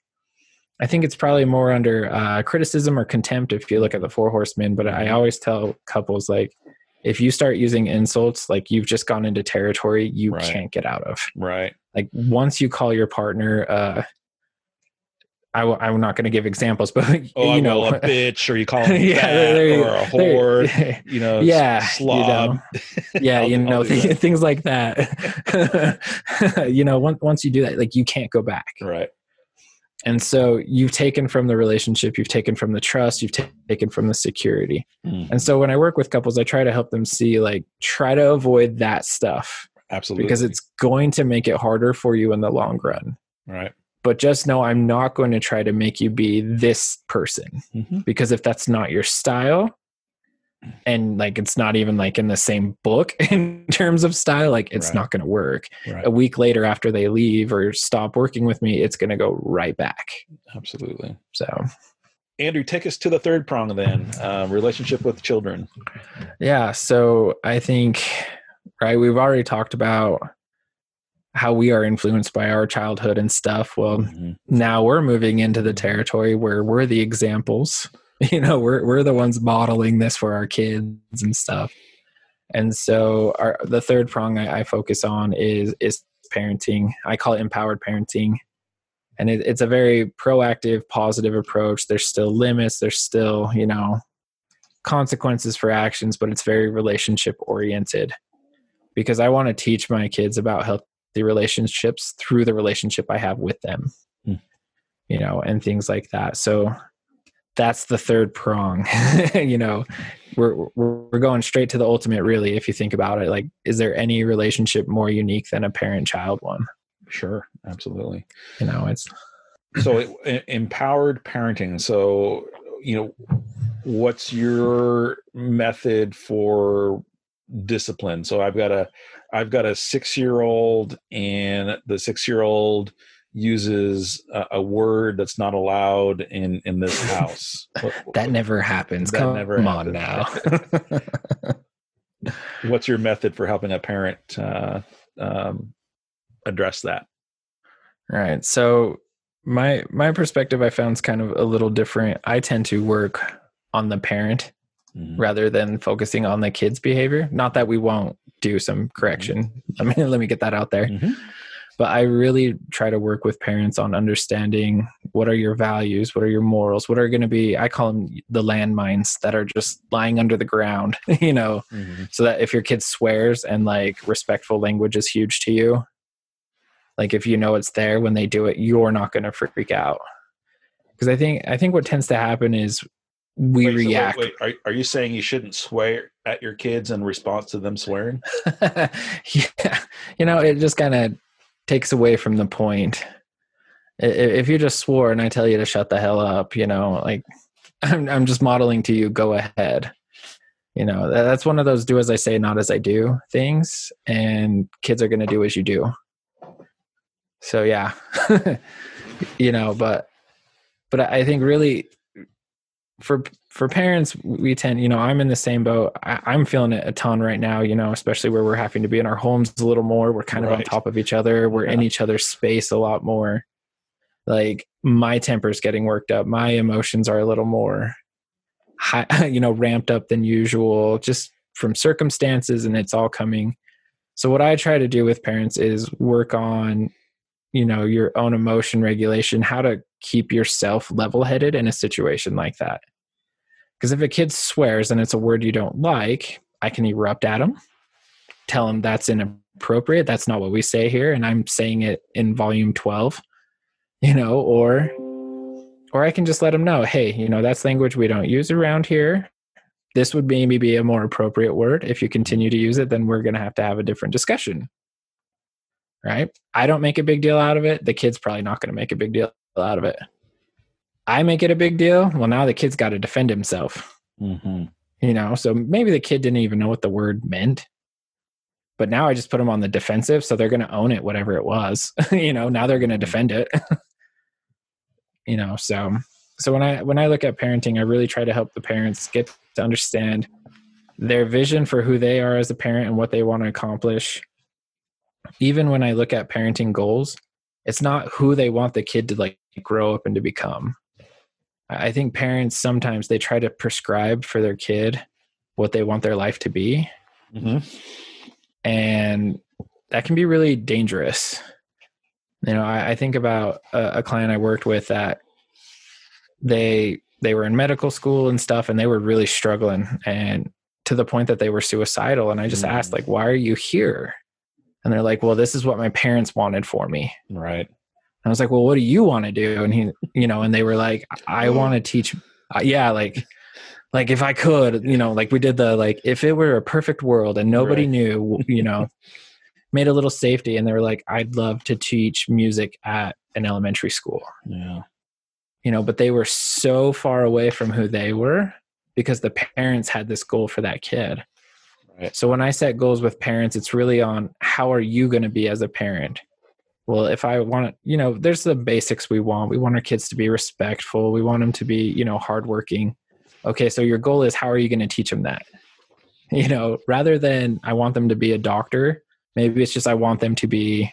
I think it's probably more under uh, criticism or contempt if you look at the Four Horsemen. But I always tell couples like, if you start using insults, like you've just gone into territory you right. can't get out of. Right. Like once you call your partner, uh, I w- I'm not going to give examples, but oh, you know, a bitch, or you call him yeah, or a whore, you know, yeah, slob. You know, yeah, you know, th- things like that. you know, once once you do that, like you can't go back. Right And so you've taken from the relationship, you've taken from the trust, you've ta- taken from the security. Mm. And so when I work with couples, I try to help them see like try to avoid that stuff Absolutely. because it's going to make it harder for you in the long run. right. But just know I'm not going to try to make you be this person hmm because if that's not your style and like it's not even like in the same book in terms of style, like it's Right. not going to work. Right. A week later after they leave or stop working with me, it's going to go right back. Absolutely. So, Andrew, take us to the third prong then uh, relationship with children. yeah. So I think, right, we've already talked about how we are influenced by our childhood and stuff. Well, Mhm. now we're moving into the territory where we're the examples. You know, we're we're the ones modeling this for our kids and stuff. And so our the third prong I, I focus on is is parenting. I call it empowered parenting. And it, it's a very proactive, positive approach. There's still limits, there's still, you know, consequences for actions, but it's very relationship oriented. Because I want to teach my kids about healthy relationships through the relationship I have with them. Hmm. You know, and things like that. So that's the third prong you know we're we're going straight to the ultimate really if you think about it like is there any relationship more unique than a parent child one Sure. Absolutely. you know it's so it, empowered parenting so you know what's your method for discipline so i've got a i've got a six year old and the six year old uses a, a word that's not allowed in in this house. That never happens. That come never on now. What's your method for helping a parent uh, um, address that? Right so my my perspective i found is kind of a little different. I tend to work on the parent Mhm. rather than focusing on the kids behavior. Not that we won't do some correction. Let me let me get that out there. Mhm. But I really try to work with parents on understanding what are your values, what are your morals, what are going to be, I call them the landmines that are just lying under the ground, you know, Mhm. so that if your kid swears and like respectful language is huge to you, like if you know it's there when they do it, you're not going to freak out. Because I think, I think what tends to happen is we Wait, so wait, react. wait, Are, are you saying you shouldn't swear at your kids in response to them swearing? yeah, you know, it just kind of takes away from the point. If you just swore and I tell you to shut the hell up, you know, like I'm, I'm just modeling to you, go ahead. You know, that's one of those do as I say, not as I do things. And kids are going to do as you do. So, yeah, you know, but, but I think really for for parents we tend you know i'm in the same boat. I, i'm feeling it a ton right now you know especially where we're having to be in our homes a little more. We're kind of on top of each other. We're in each other's space a lot more. Like my temper's getting worked up. My emotions are a little more high, you know ramped up than usual just from circumstances and it's all coming. So what i try to do with parents is work on you know your own emotion regulation how to keep yourself level headed in a situation like that because if a kid swears and it's a word you don't like i can erupt at them tell them that's inappropriate that's not what we say here and i'm saying it in volume 12 you know or or i can just let them know hey you know that's language we don't use around here. This would maybe be a more appropriate word if you continue to use it then we're going to have to have a different discussion. Right? I don't make a big deal out of it. The kid's probably not going to make a big deal out of it i make it a big deal well now the kid's got to defend himself. Mm-hmm. you know so maybe the kid didn't even know what the word meant. But now i just put them on the defensive so they're going to own it whatever it was. You know now they're going to defend it. You know so so when i when i look at parenting i really try to help the parents get to understand their vision for who they are as a parent and what they want to accomplish. Even when i look at parenting goals it's not who they want the kid to like grow up and to become i think parents sometimes they try to prescribe for their kid what they want their life to be Mm-hmm. and that can be really dangerous you know i, I think about a, a client i worked with that they they were in medical school and stuff and they were really struggling and to the point that they were suicidal and i just Mm. asked like why are you here and they're like well this is what my parents wanted for me Right. I was like, well, what do you want to do? And he, you know, and they were like, I want to teach. Uh, yeah, like, like if I could, you know, like we did the like if it were a perfect world and nobody Right. knew, you know, made a little safety, and they were like, I'd love to teach music at an elementary school, Yeah. you know, but they were so far away from who they were because the parents had this goal for that kid. Right. So when I set goals with parents, it's really on how are you going to be as a parent? Well, if I want you know, there's the basics we want. We want our kids to be respectful. We want them to be, you know, hardworking. Okay, so your goal is how are you going to teach them that? You know, rather than I want them to be a doctor, maybe it's just I want them to be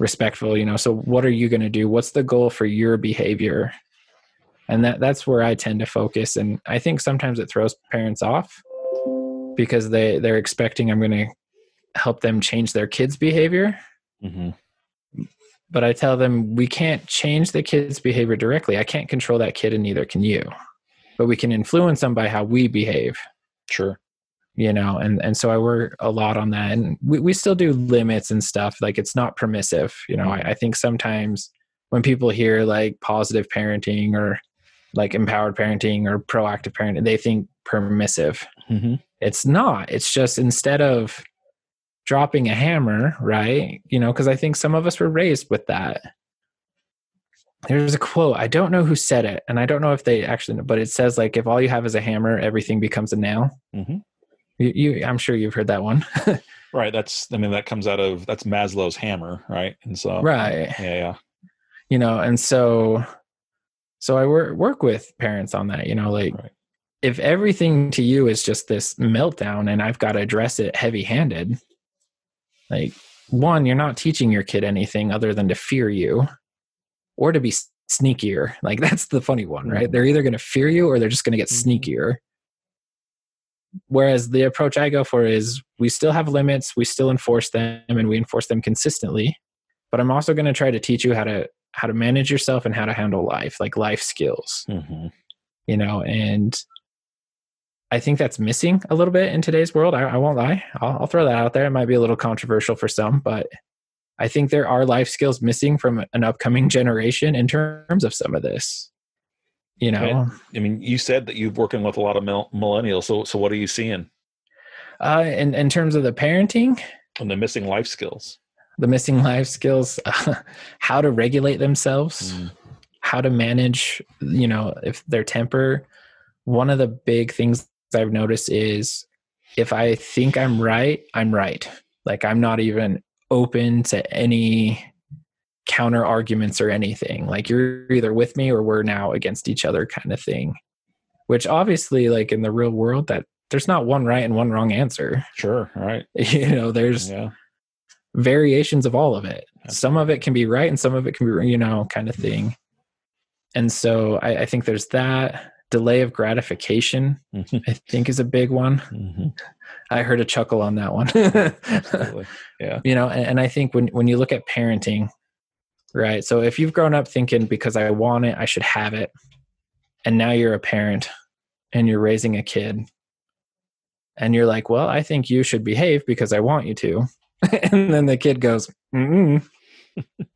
respectful, you know. So what are you going to do? What's the goal for your behavior? And that that's where I tend to focus and I think sometimes it throws parents off because they they're expecting I'm going to help them change their kids' behavior, hmm but I tell them we can't change the kid's behavior directly. I can't control that kid and neither can you. But we can influence them by how we behave, Sure. you know, and and so I work a lot on that and we, we still do limits and stuff. Like it's not permissive. You know, I, I think sometimes when people hear like positive parenting or like empowered parenting or proactive parenting, they think permissive. hmm it's not it's just instead of dropping a hammer right you know because i think some of us were raised with that there's a quote i don't know who said it and i don't know if they actually know but it says like if all you have is a hammer everything becomes a nail hmm you, you i'm sure you've heard that one Right. That's. I mean, that comes out of that's Maslow's hammer, right? And so. right Yeah. Yeah. you know and so so i work work with parents on that you know like Right. if everything to you is just this meltdown and i've got to address it heavy handed like one you're not teaching your kid anything other than to fear you or to be sneakier. Like that's the funny one right? They're either going to fear you or they're just going to get Mhm. sneakier. Whereas the approach i go for is we still have limits we still enforce them and we enforce them consistently. But i'm also going to try to teach you how to how to manage yourself and how to handle life like life skills. Hmm you know and i think that's missing a little bit in today's world. I, I won't lie. I'll, I'll throw that out there. It might be a little controversial for some but i think there are life skills missing from an upcoming generation in terms of some of this you know? I mean, you said that you've working with a lot of mil- millennials. So, so what are you seeing? Uh in, in terms of the parenting? And the missing life skills? the missing life skills how to regulate themselves Mm. how to manage you know if their temper. One of the big things i've noticed is if i think i'm right i'm right like i'm not even open to any counter arguments or anything like you're either with me or we're now against each other kind of thing which obviously like in the real world that there's not one right and one wrong answer Sure. right. you know there's Yeah. variations of all of it. Some of it can be right and some of it can be, you know, kind of thing. And so I, I think there's that delay of gratification, Mhm. I think is a big one. Mhm. I heard a chuckle on that one. Absolutely. Yeah. you know, and, and I think when, when you look at parenting, right? So if you've grown up thinking because I want it, I should have it. And now you're a parent and you're raising a kid and you're like, well, I think you should behave because I want you to. and then the kid goes, mm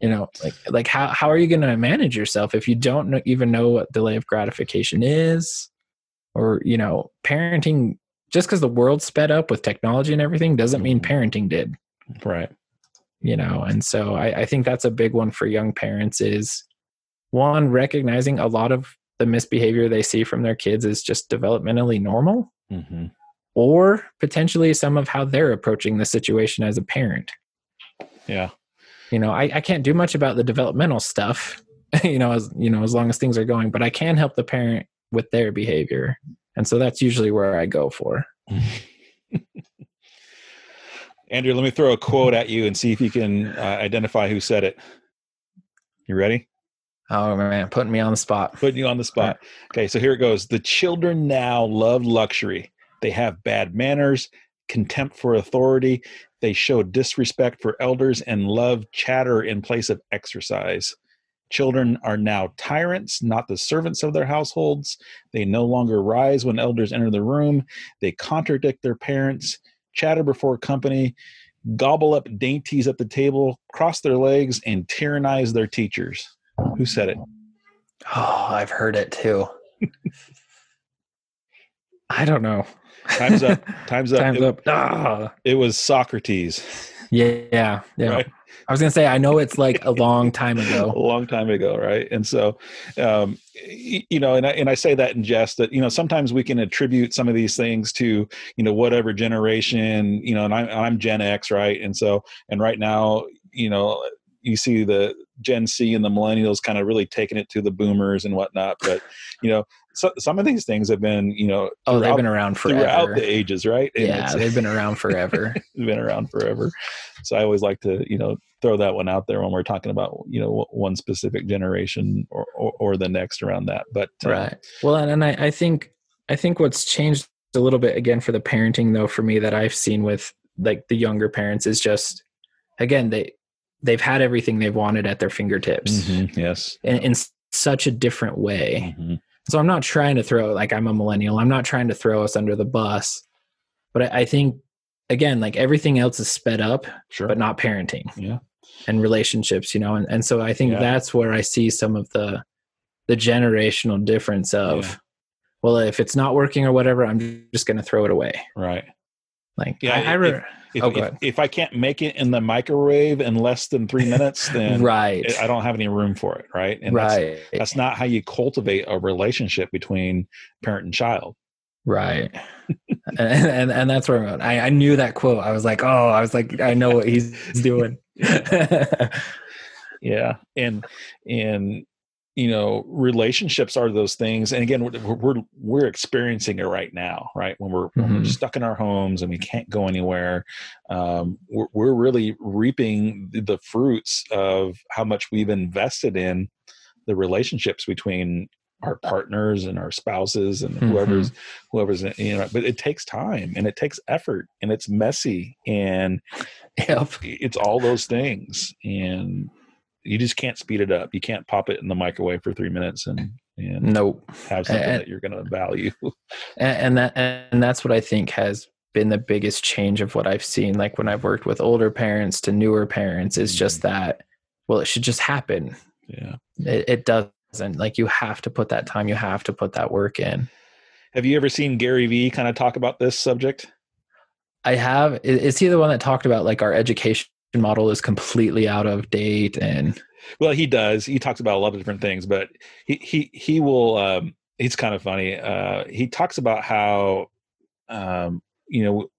you know, like, like how, how are you going to manage yourself if you don't know, even know what delay of gratification is or, you know, parenting, just because the world sped up with technology and everything doesn't mean Mhm. parenting did Right. you know and so I, I think that's a big one for young parents is one recognizing a lot of the misbehavior they see from their kids is just developmentally normal hmm or potentially some of how they're approaching the situation as a parent Yeah. You know i, I can't do much about the developmental stuff you know as you know as long as things are going but i can help the parent with their behavior and so that's usually where i go for Andrew, let me throw a quote at you and see if you can uh, identify who said it. You ready? oh man putting me on the spot Putting you on the spot. Okay, so here it goes. The children now love luxury. They have bad manners, contempt for authority. They show disrespect for elders and love chatter in place of exercise. Children are now tyrants, not the servants of their households. They no longer rise when elders enter the room. They contradict their parents, chatter before company, gobble up dainties at the table, cross their legs, and tyrannize their teachers. Who said it? Oh, I've heard it too. I don't know. Time's up. Time's up. Time's it, up. Ah. it was Socrates. Yeah, yeah. Right. I was gonna say I know it's like a long time ago. a long time ago, right? And so, um, you know, and I, and I say that in jest that you know sometimes we can attribute some of these things to you know whatever generation, you know, and I'm I'm Gen X, right? And so, and right now, you know, you see the Gen Z and the millennials kind of really taking it to the boomers and whatnot, but you know, so, some of these things have been, you know, Oh, they've been around throughout the ages, right? And Yeah, they've been around forever. been around forever. So I always like to, you know, throw that one out there when we're talking about, you know, one specific generation or, or, or the next around that. But uh, right well and, and I, I think i think what's changed a little bit again for the parenting though for me that i've seen with like the younger parents is just again they they've had everything they've wanted at their fingertips mhm, yes. in, in such a different way Mhm, so i'm not trying to throw like i'm a millennial i'm not trying to throw us under the bus but i, I think again like everything else is sped up Sure. but not parenting yeah. and relationships you know and, and so i think Yeah. that's where i see some of the the generational difference of Yeah. well if it's not working or whatever i'm just going to throw it away Right. Like Yeah, I, I if- re- If, Oh, if, if I can't make it in the microwave in less than three minutes, then right I don't have any room for it. Right. And that's, right that's not how you cultivate a relationship between parent and child. right and, and and that's where I'm. I, I knew that quote i was like oh i was like i know what he's doing yeah and and you know relationships are those things and again we're we're, we're experiencing it right now right? When we're, when we're Mhm. stuck in our homes and we can't go anywhere um, we're, we're really reaping the- fruits of how much we've invested in the relationships between our partners and our spouses and whoever's whoever's you know but it takes time and it takes effort and it's messy and yep. it's all those things and you just can't speed it up. You can't pop it in the microwave for three minutes and and nope. have something And- that you're going to value. And, and that and that's what i think has been the biggest change of what i've seen like when i've worked with older parents to newer parents is just mm. that well it should just happen. Yeah. It, it doesn't like you have to put that time you have to put that work in. Have you ever seen gary vee kind of talk about this subject? I have. Is he the one that talked about like our education model is completely out of date and well he does. He talks about a lot of different things but he he he will um he's kind of funny. Uh he talks about how um you know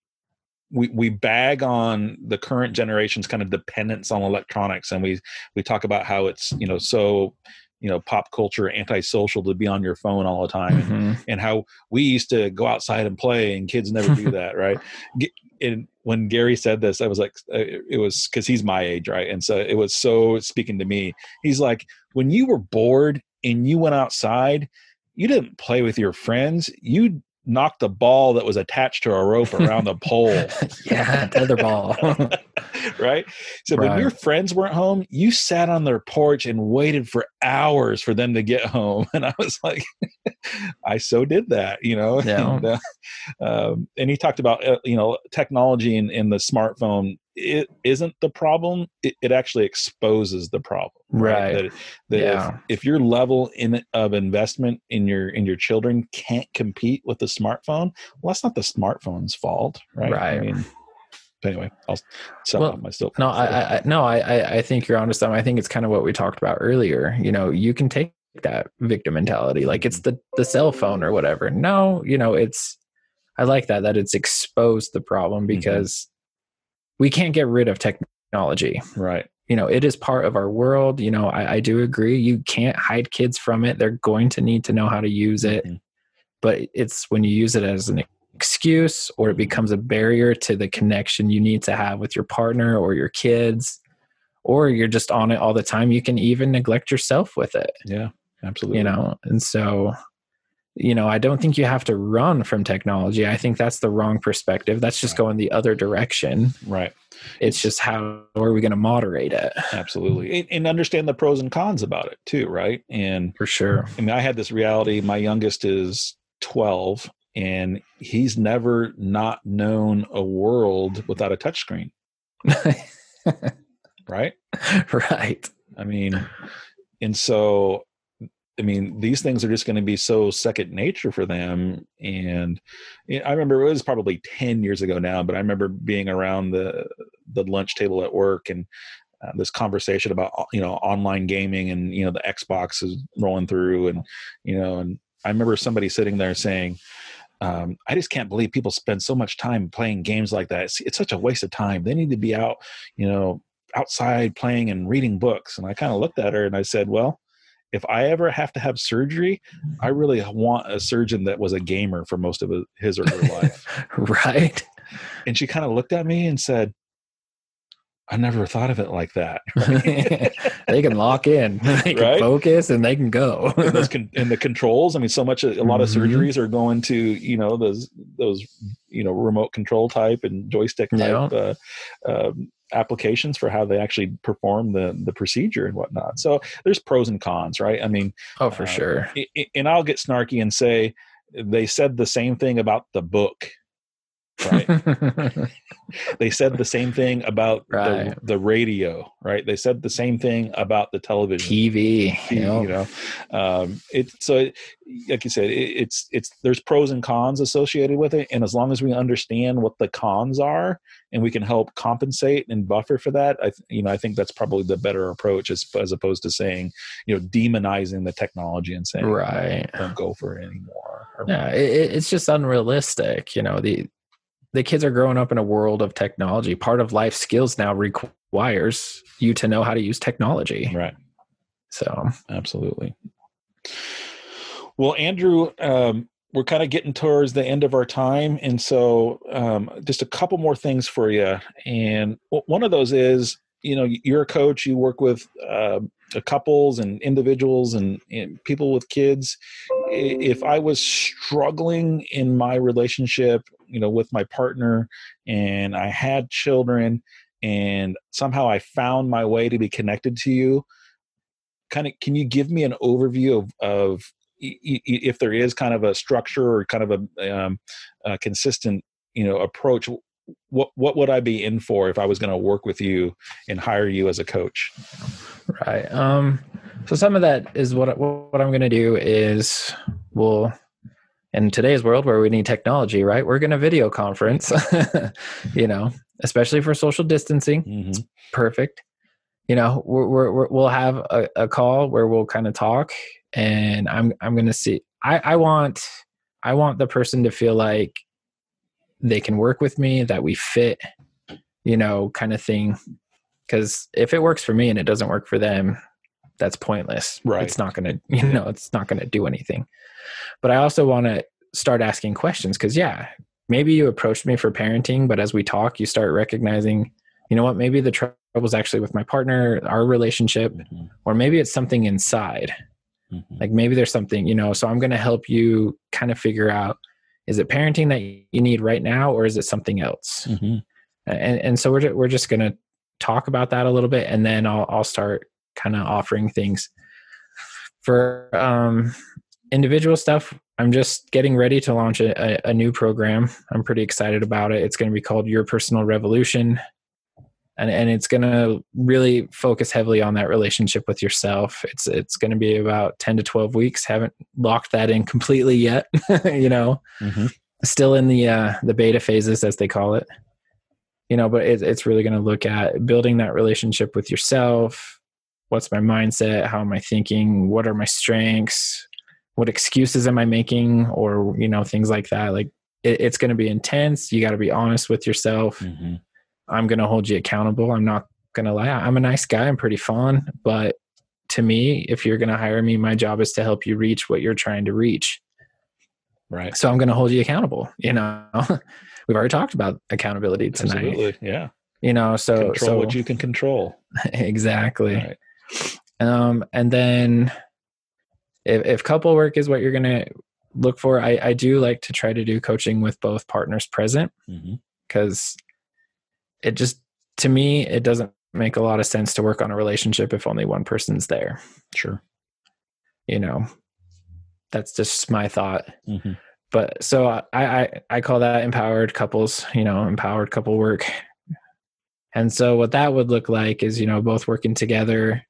we we bag on the current generation's kind of dependence on electronics and we we talk about how it's you know so you know pop culture antisocial to be on your phone all the time Mhm. and how we used to go outside and play and kids never do that right? And when gary said this i was like uh, it was because he's my age right? And so it was so speaking to me. He's like when you were bored and you went outside you didn't play with your friends you knocked a ball that was attached to a rope around the pole. Yeah tetherball right? So when your friends weren't home you sat on their porch and waited for hours for them to get home. And i was like i so did that you know? Yeah. and, uh, um, and he talked about uh, you know technology in, in the smartphone it isn't the problem it, it actually exposes the problem Right. that, that Yeah. if, if your level in of investment in your in your children can't compete with the smartphone well that's not the smartphone's fault right i Right. mean anyway i'll sell Well, off my soap No, I, I, I no, I, I- I think you're onto something. I think it's kind of what we talked about earlier. You know, you can take that victim mentality, like it's mm-hmm. the the cell phone or whatever. No, you know, it's. I like that that it's exposed the problem mm-hmm. because we can't get rid of technology. right You know, it is part of our world. You know, I, I do agree. You can't hide kids from it. They're going to need to know how to use it. Mhm. But it's when you use it as an excuse or it becomes a barrier to the connection you need to have with your partner or your kids or you're just on it all the time you can even neglect yourself with it yeah absolutely you know and so you know i don't think you have to run from technology. I think that's the wrong perspective. That's just Right. going the other direction. Right. It's just how are we going to moderate it? Absolutely. And, and understand the pros and cons about it too right? And for sure. I mean i had this reality. My youngest is 12 and he's never not known a world without a touchscreen right? right. I mean, and so I mean, these things are just going to be so second nature for them. And I remember it was probably 10 years ago now, but I remember being around the, the lunch table at work and uh, this conversation about, you know, online gaming and, you know, the Xbox is rolling through and, you know, and I remember somebody sitting there saying, um, I just can't believe people spend so much time playing games like that. It's, it's such a waste of time. They need to be out, you know, outside playing and reading books. And I kind of looked at her and I said, well, if I ever have to have surgery, I really want a surgeon that was a gamer for most of his or her life. right. And she kind of looked at me and said, I never thought of it like that. they can lock in, they can right? focus, and they can go. and, con- and, the controls. I mean, so much. A lot of mm-hmm. surgeries are going to you know those those you know remote control type and joystick type yeah. uh, um, applications for how they actually perform the the procedure and whatnot. So there's pros and cons, right? I mean, oh for uh, sure. And I'll get snarky and say they said the same thing about the book right. They said the same thing about right. the, the, radio right? They said the same thing about the television. Tv, TV, you know? Um, it's so it, like you said it, it's it's there's pros and cons associated with it. And as long as we understand what the cons are and we can help compensate and buffer for that i you know i think that's probably the better approach as, as opposed to saying you know demonizing the technology and saying right. Don't go for it anymore yeah it, it's just unrealistic you know the the kids are growing up in a world of technology. Part of life skills now requires you to know how to use technology. Right. So, absolutely. Well, Andrew, um, we're kind of getting towards the end of our time. And so, um, just a couple more things for you. And one of those is, you know, you're a coach, you work with uh, couples and individuals and, and people with kids. If I was struggling in my relationship you know with my partner and i had children and somehow i found my way to be connected to you. Kind of can you give me an overview of, of if there is kind of a structure or kind of a, um, a consistent you know approach what what would i be in for if i was going to work with you and hire you as a coach? Right um so some of that is what what i'm going to do is we'll in today's world where we need technology, right? We're going to video conference, you know, especially for social distancing. Mm-hmm. perfect. You know, we're, we're, we will have a, a, call where we'll kind of talk, and I'm I'm going to see. I, I want I want the person to feel like they can work with me, that we fit, you know, kind of thing. Because if it works for me and it doesn't work for them, that's pointless. Right. It's not going to, you know, it's not going to do anything. But I also want to start asking questions because, yeah, maybe you approached me for parenting, but as we talk, you start recognizing, you know what, maybe the trouble's actually with my partner, our relationship, mm-hmm. or maybe it's something inside. Mm-hmm. Like maybe there's something, you know, so I'm going to help you kind of figure out is it parenting that you need right now or is it something else? Mm-hmm. And, and so we're, we're just going to talk about that a little bit and then I'll, I'll start kind of offering things. For um, individual stuff i'm just getting ready to launch a, a, new program. I'm pretty excited about it. It's going to be called your personal revolution. And, and it's going to really focus heavily on that relationship with yourself. It's it's going to be about 10 to 12 weeks. Haven't locked that in completely yet you know? Mm-hmm. still in the uh, the beta phases as they call it. You know but it, it's really going to look at building that relationship with yourself what's my mindset? How am i thinking? What are my strengths? What excuses am i making? Or you know things like that. Like it, it's going to be intense. You got to be honest with yourself. Mm-hmm. i'm going to hold you accountable. I'm not going to lie. I'm a nice guy. I'm pretty fun but to me if you're going to hire me my job is to help you reach what you're trying to reach. Right. So i'm going to hold you accountable you know? We've already talked about accountability tonight. Absolutely. yeah. You know so control so, what you can control. Exactly. Right. Um, and then if, if couple work is what you're going to look for, I, I do like to try to do coaching with both partners present because mm-hmm. it just, to me, it doesn't make a lot of sense to work on a relationship if only one person's there. Sure. You know, that's just my thought. Mm-hmm. But so I, I, I call that empowered couples, you know, empowered couple work And so what that would look like is, you know, both working together.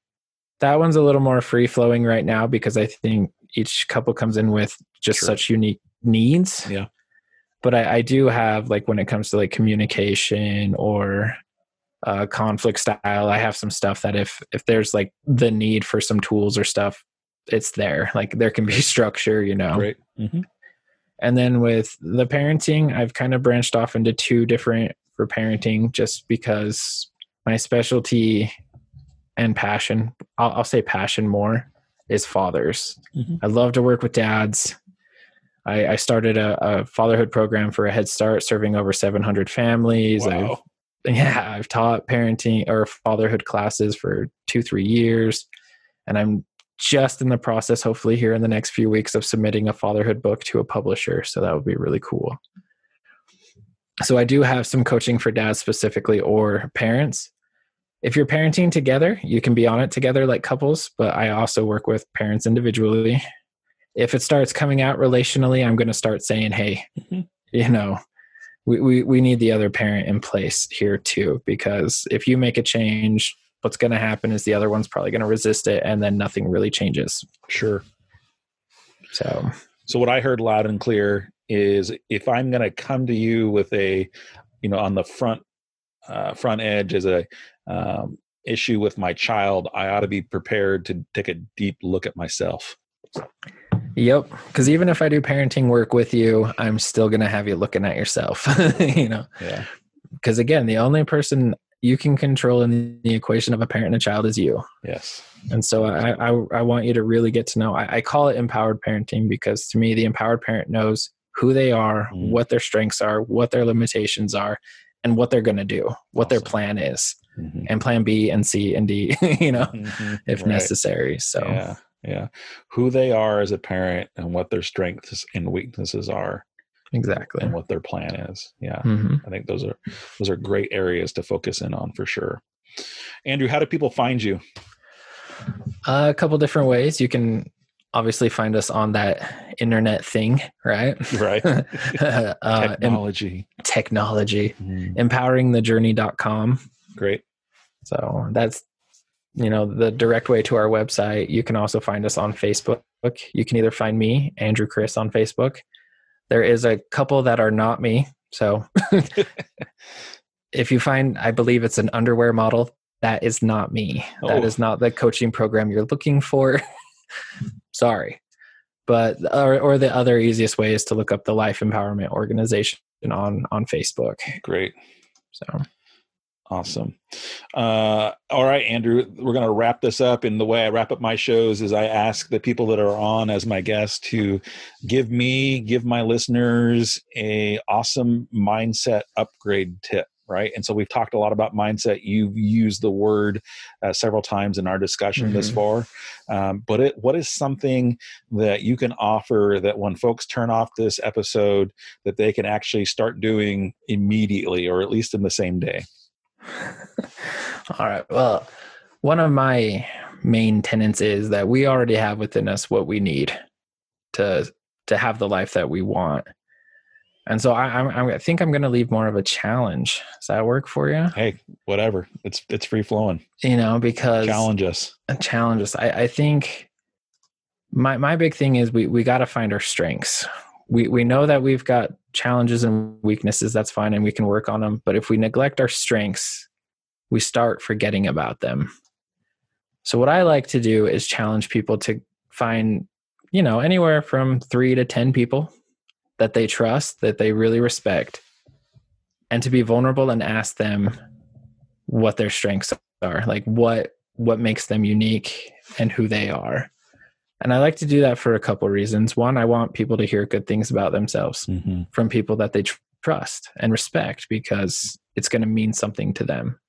That one's a little more free flowing right now because I think each couple comes in with just Sure. such unique needs. Yeah. But I, I do have like when it comes to like communication or uh, conflict style, I have some stuff that if if there's like the need for some tools or stuff, it's there. Like there can be structure, you know. Great. hmm And then with the parenting, I've kind of branched off into two different for parenting just because my specialty and passion, I'll, I'll say passion more, is fathers. Mhm. I love to work with dads. I, I started a, a fatherhood program for a Head Start, serving over 700 families. I've Wow. yeah, I've taught parenting or fatherhood classes for two, three years. And I'm just in the process, hopefully, here in the next few weeks, of submitting a fatherhood book to a publisher. So that would be really cool. So I do have some coaching for dads specifically or parents. If you're parenting together, you can be on it together like couples, but I also work with parents individually. If it starts coming out relationally, I'm going to start saying, hey, Mhm. you know, we, we, we need the other parent in place here too, because if you make a change, what's going to happen is the other one's probably going to resist it and then nothing really changes. Sure. So, So what I heard loud and clear is if I'm going to come to you with a, you know, on the front uh, front edge as a um, issue with my child, I ought to be prepared to take a deep look at myself. yep. Because even if I do parenting work with you, I'm still going to have you looking at yourself, you know, Yeah. because again, the only person you can control in the equation of a parent and a child is you. Yes. And so I, I, I want you to really get to know. I, I call it empowered parenting because to me, the empowered parent knows who they are, Mm. what their strengths are, what their limitations are, and what they're going to do, what their plan is, Mhm. and plan B and C and D, you know, Mhm. if Right. necessary. So, Yeah. Yeah. Who they are as a parent and what their strengths and weaknesses are exactly. and what their plan is. Yeah. hmm I think those are those are great areas to focus in on for sure. Andrew, how do people find you? a couple different ways. You can obviously find us on that internet thing, right? Right. uh, em- Technology. technology, Mhm. empoweringthejourney.com. Great. So that's you know the direct way to our website. You can also find us on Facebook. You can either find me, Andrew Chris, on Facebook. There is a couple that are not me. So if you find, I believe it's an underwear model, that is not me. That Oh. is not the coaching program you're looking for. Sorry. But or, or the other easiest way is to look up the Life Empowerment Organization on on Facebook. Great. So Awesome. Uh, all right, Andrew, we're going to wrap this up. And the way I wrap up my shows is I ask the people that are on as my guests to give me, give my listeners a awesome mindset upgrade tip. Right. And so we've talked a lot about mindset. You've used the word uh, several times in our discussion this Mhm. far. Um, but it, what is something that you can offer that when folks turn off this episode, that they can actually start doing immediately or at least in the same day? All right. Well, one of my main tenets is that we already have within us what we need to to have the life that we want. And so I, I'm, I'm- think I'm going to leave more of a challenge. Does that work for you? hey whatever it's it's free flowing You know, because challenge us uh, challenges. I, I think my my big thing is we we got to find our strengths. We we know that we've got challenges and weaknesses. That's fine, and we can work on them. But if we neglect our strengths, we start forgetting about them. So what I like to do is challenge people to find, you know, anywhere from three to ten people that they trust, that they really respect, and to be vulnerable and ask them what their strengths are, like what what makes them unique and who they are. And I like to do that for a couple reasons. One, I want people to hear good things about themselves mm-hmm. from people that they tr- trust and respect because it's going to mean something to them.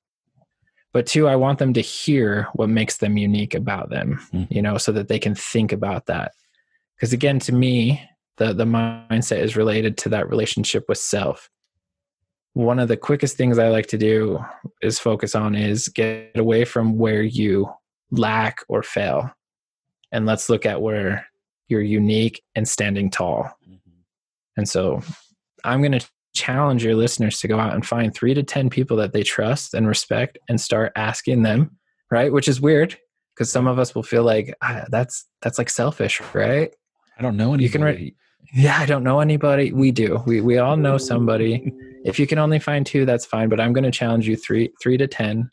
But two, I want them to hear what makes them unique about them, Mhm. you know, so that they can think about that. Because again, to me, the, the mindset is related to that relationship with self. One of the quickest things I like to do is focus on is get away from where you lack or fail. And let's look at where you're unique and standing tall. And so I'm going to challenge your listeners to go out and find three to 10 people that they trust and respect and start asking them, right? Which is weird because some of us will feel like ah, that's that's like selfish, right? I don't know anybody. You can re- yeah, I don't know anybody. We do. We we all know somebody. If you can only find two, that's fine. But I'm going to challenge you three three to ten.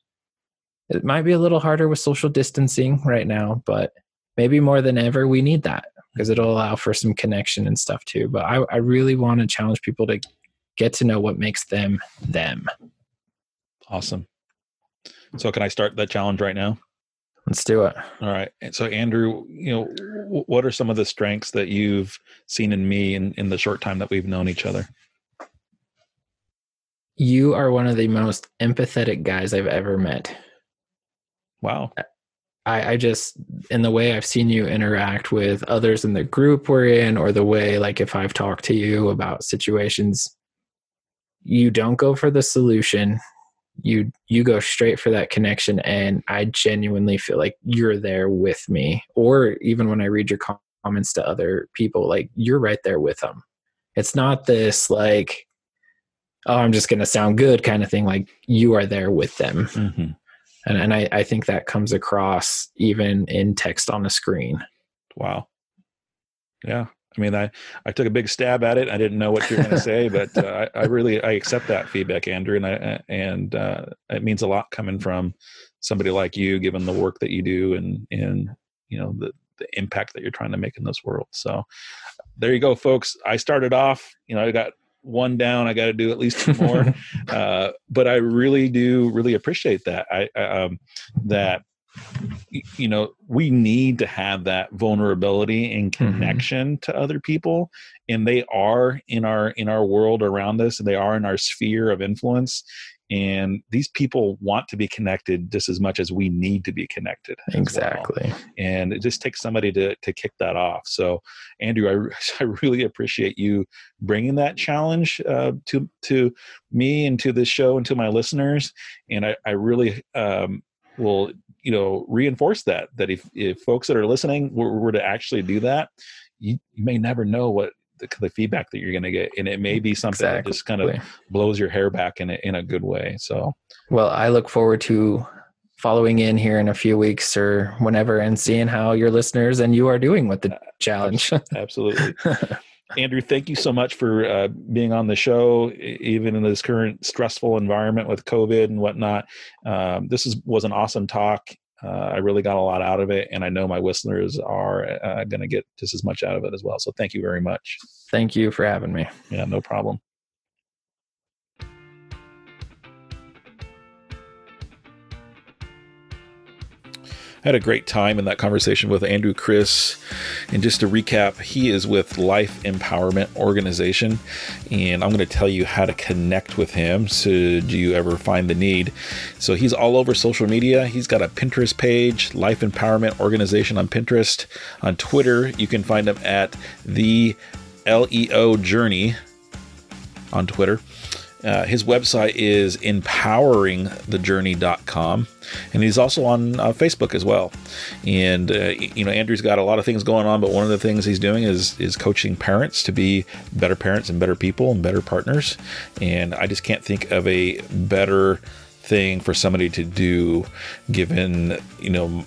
It might be a little harder with social distancing right now, but maybe more than ever, we need that because it'll allow for some connection and stuff too. But I, I really want to challenge people to get to know what makes them them. Awesome. So, can I start that challenge right now? Let's do it. All right. And so, Andrew, you know, what are some of the strengths that you've seen in me in, in the short time that we've known each other? You are one of the most empathetic guys I've ever met. Wow. I, I just, in the way I've seen you interact with others in the group we're in, or the way, like, if I've talked to you about situations, you don't go for the solution. You you go straight for that connection and i genuinely feel like you're there with me. Or even when i read your comments to other people like you're right there with them it's not this like oh i'm just to sound good kind of thing like you are there with them. Mm-hmm. And, and I, I think that comes across even in text on a screen wow yeah I mean, I, I took a big stab at it. I didn't know what you were going to say, but uh, I, I, really I accept that feedback, Andrew, and I and uh, it means a lot coming from somebody like you, given the work that you do and and you know the the impact that you're trying to make in this world. So there you go, folks. I started off, you know, I got one down. I got to do at least two more, uh, but I really do really appreciate that. I um, that you know we need to have that vulnerability and mm-hmm. connection mm-hmm. to other people and they are in our in our world around us and they are in our sphere of influence and these people want to be connected just as much as we need to be connected exactly well. and it just takes somebody to to kick that off. So andrew i, I really appreciate you bringing that challenge uh, to to me and to this show and to my listeners. And i, I really um, will you know reinforce that that if if folks that are listening were, were to actually do that you, you may never know what the, the feedback that you're going to get and it may be something exactly. that just kind of blows your hair back in a, in a good way so well i look forward to following in here in a few weeks or whenever and seeing how your listeners and you are doing with the challenge absolutely Andrew, thank you so much for uh, being on the show, even in this current stressful environment with COVID and whatnot. Um, this is, was an awesome talk. Uh, I really got a lot out of it, and I know my listeners are uh, going to get just as much out of it as well. So, thank you very much. Thank you for having me. Yeah, no problem. I had a great time in that conversation with Andrew Chris. And just to recap, he is with Life Empowerment Organization. And I'm going to tell you how to connect with him should you ever find the need. So he's all over social media. He's got a Pinterest page, Life Empowerment Organization on Pinterest. On Twitter, you can find him at the LEO Journey on Twitter. Uh, his website is empoweringthejourney.com, and he's also on uh, Facebook as well. And uh, you know, Andrew's got a lot of things going on, but one of the things he's doing is is coaching parents to be better parents and better people and better partners. And I just can't think of a better thing for somebody to do, given you know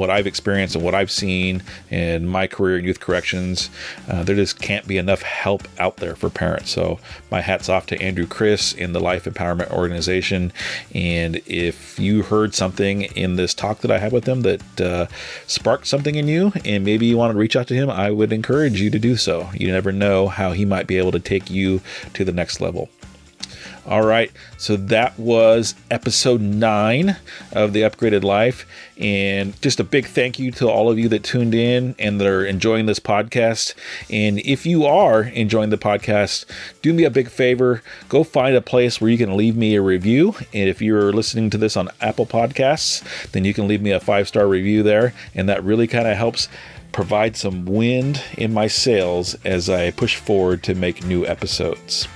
what I've experienced and what I've seen in my career in youth corrections, uh, there just can't be enough help out there for parents. So my hat's off to Andrew Chris in the Life Empowerment Organization. And if you heard something in this talk that I had with him that uh, sparked something in you, and maybe you want to reach out to him, I would encourage you to do so. You never know how he might be able to take you to the next level. All right, so that was episode nine of the Upgraded Life. And just a big thank you to all of you that tuned in and that are enjoying this podcast. And if you are enjoying the podcast, do me a big favor go find a place where you can leave me a review. And if you're listening to this on Apple Podcasts, then you can leave me a five star review there. And that really kind of helps provide some wind in my sails as I push forward to make new episodes.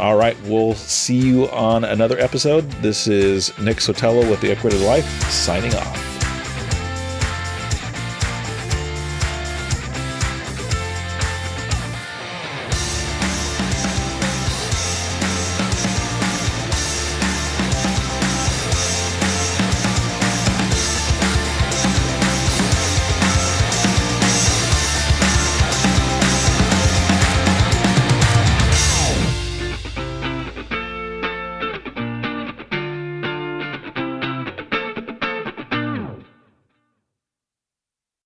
All right, we'll see you on another episode. This is Nick Sotelo with The Upgraded Life signing off.